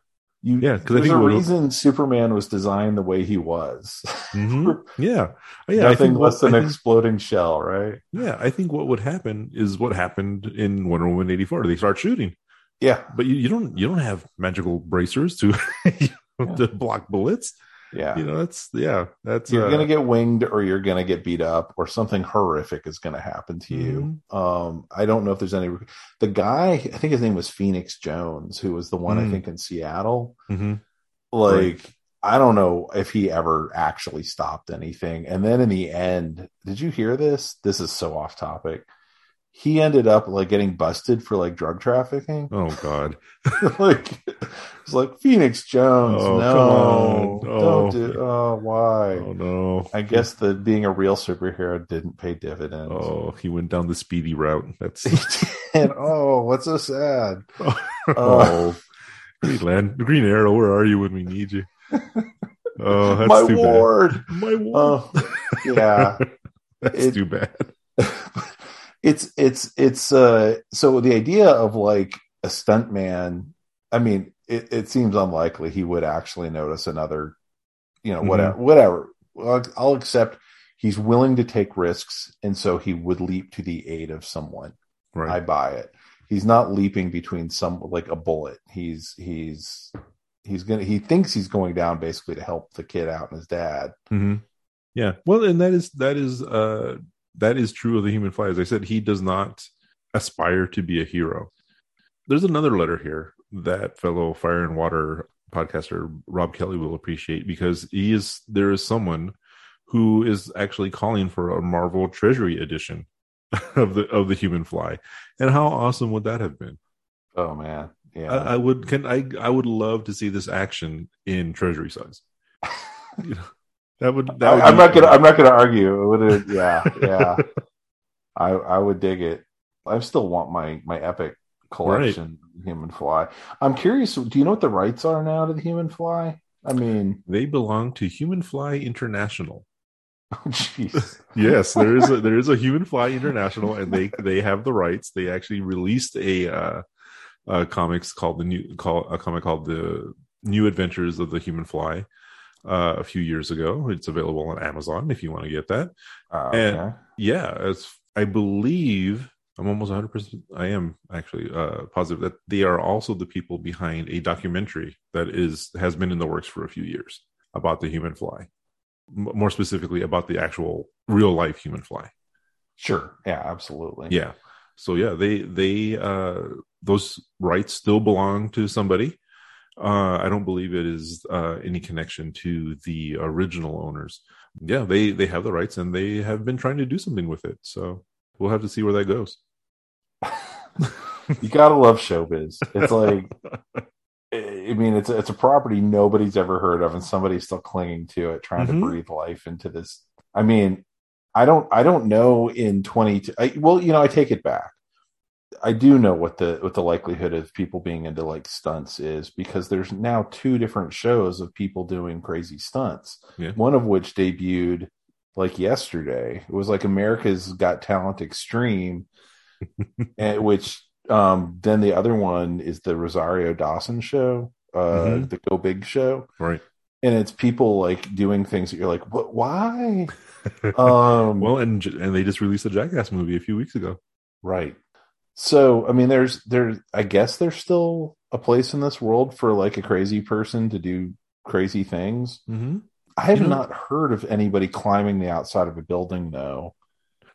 you Yeah, 'cause I there's think a reason superman was designed the way he was Mhm. Yeah. Yeah. I nothing think, less what, than think, exploding shell right yeah, I think what would happen is what happened in Wonder Woman eighty four. They start shooting, yeah but you, you don't you don't have magical bracers to know, to block bullets. Yeah You know, that's yeah, that's you're uh, gonna get winged or you're gonna get beat up or something horrific is gonna happen to you Mm-hmm. um i don't know if there's any the guy i think his name was phoenix jones who was the one i Mm. think in seattle mhm. like I don't know if he ever actually stopped anything. And then in the end, did you hear this? This is so off topic. He ended up like getting busted for like drug trafficking. Oh God. like it's like Phoenix Jones. Oh, no, don't Oh. do. Oh, why? Oh no. I guess the being a real superhero didn't pay dividends. Oh, he went down the speedy route. That's and oh, what's so sad? Oh. oh, Green Land, Green Arrow, where are you when we need you? Oh, that's My too ward. bad. My oh, ward. Oh, yeah. that's it- too bad. It's it's it's uh so the idea of like a stuntman i mean it, it seems unlikely he would actually notice another you know whatever whatever. I'll, I'll accept he's willing to take risks and so he would leap to the aid of someone. Right. i buy it. He's not leaping between some like a bullet. He's he's he's gonna he thinks he's going down basically to help the kid out and his dad. Hmm Yeah. Well, and that is that is uh that is true of the human fly. As I said, he does not aspire to be a hero. There's another letter here that fellow Fire and Water podcaster Rob Kelly will appreciate because he is there is someone who is actually calling for a Marvel Treasury edition of the of the human fly. And how awesome would that have been? oh man yeah I, I would can I I would love to see this action in Treasury size. You know, that would that would I, am not gonna. I'm not gonna argue. It. Yeah, yeah. I I would dig it. I still want my my epic collection Human Fly. I'm curious. Do you know what the rights are now to the Human Fly? I mean, They belong to Human Fly International. Oh jeez. Yes, there is a, there is a Human Fly International, and they they have the rights. They actually released a uh, uh, comics called the new call a comic called the New Adventures of the Human Fly uh, a few years ago. It's available on Amazon if you want to get that. Uh, And- okay. Yeah, as I believe, I'm almost 100. percent I am actually uh, positive that they are also the people behind a documentary that is has been in the works for a few years about the human fly, M- more specifically about the actual real life human fly. Sure. Yeah. Absolutely. Yeah. So yeah, they they uh, those rights still belong to somebody. Uh, I don't believe it is uh, any connection to the original owners. Yeah, they they have the rights and they have been trying to do something with it. So we'll have to see where that goes. you gotta love showbiz. It's like. I mean, it's a, it's a property nobody's ever heard of, and somebody's still clinging to it, trying Mhm. to breathe life into this. I mean, I don't I don't know in twenty. I, well, you know, I take it back. I do know what the what the likelihood of people being into like stunts is because there's now two different shows of people doing crazy stunts. Yeah. One of which debuted like yesterday. It was like America's Got Talent Extreme, and which um then the other one is the Rosario Dawson show, uh Mhm. the Go Big show. Right. And it's people like doing things that you're like, what why? Um well, and and they just released a Jackass movie a few weeks ago. Right. So, I mean, there's there. I guess there's still a place in this world for like a crazy person to do crazy things. Mm-hmm. I have You know- not heard of anybody climbing the outside of a building, though.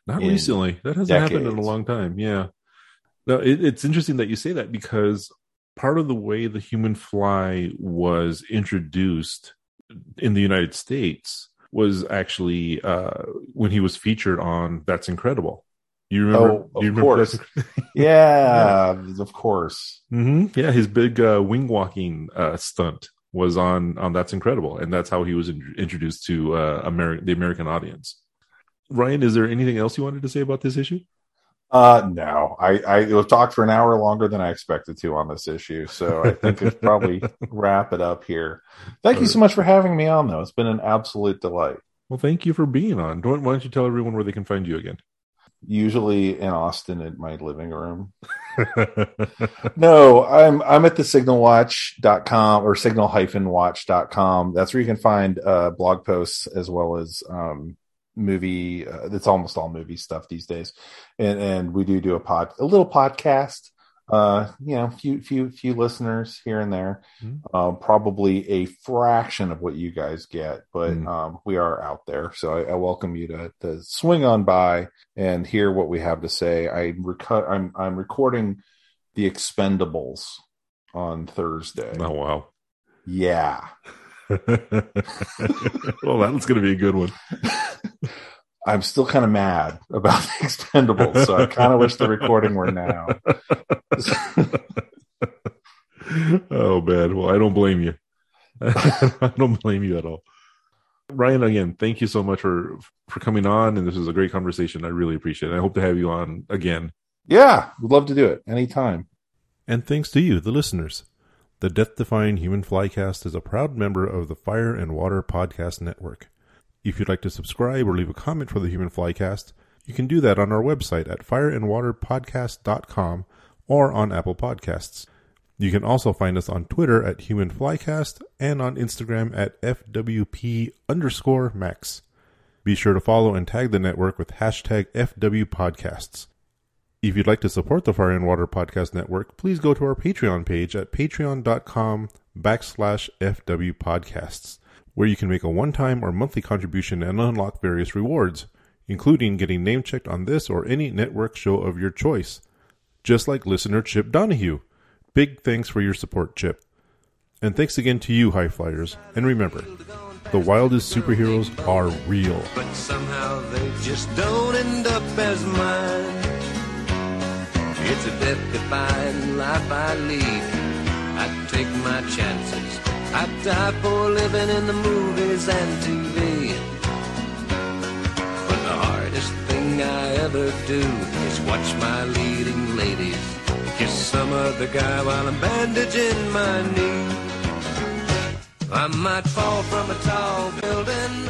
Not recently. That hasn't happened in a long time. Yeah. No, it, it's interesting that you say that because part of the way the human fly was introduced in the United States was actually uh, when he was featured on That's Incredible. You remember? Oh, of remember course. That's Yeah, of course. hmm Yeah, his big uh, wing walking uh, stunt was on on That's Incredible, and that's how he was in- introduced to uh, American the American audience. Ryan, is there anything else you wanted to say about this issue? Uh, no, I I talked for an hour longer than I expected to on this issue, so I think it's probably wrap it up here. Thank you so much for having me on, though. It's been an absolute delight. Well, thank you for being on. Why don't you tell everyone where they can find you again? Usually in Austin in my living room. No, I'm I'm at the signalwatch.com or signal-watch.com. That's where you can find uh blog posts as well as um movie uh, it's almost all movie stuff these days. And and we do do a pod a little podcast. Uh you know, few few few listeners here and there. Mhm. Um probably a fraction of what you guys get, but Mhm. um we are out there. So I, I welcome you to to swing on by and hear what we have to say. I reco- I'm I'm recording the Expendables on Thursday. oh wow. Yeah. well, that's going to be a good one. I'm still kind of mad about the Expendables, so I kind of wish the recording were now. oh man. Well, I don't blame you. I don't blame you at all. Ryan, again, thank you so much for for coming on, and this was a great conversation. I really appreciate it. I hope to have you on again. yeah, we'd love to do it anytime. And thanks to you, the listeners. The Death Defying Human Flycast is a proud member of the Fire and Water Podcast Network. If you'd like to subscribe or leave a comment for the Human Flycast, you can do that on our website at fireandwaterpodcast.com or on Apple Podcasts. You can also find us on Twitter at Human Flycast and on Instagram at FWP underscore max. Be sure to follow and tag the network with hashtag FW Podcasts. If you'd like to support the Fire and Water Podcast Network, please go to our Patreon page at patreon.com backslash FW Podcasts, where you can make a one-time or monthly contribution and unlock various rewards, including getting name-checked on this or any network show of your choice, just like listener Chip Donahue. Big thanks for your support, Chip. And thanks again to you, High Flyers. And remember, the wildest superheroes are real. but somehow they just don't end up as mine. It's a death-defying life I lead. I take my chances. I die for living in the movies and TV. But the hardest thing I ever do is watch my leading ladies kiss some other guy while I'm bandaging my knee. I might fall from a tall building.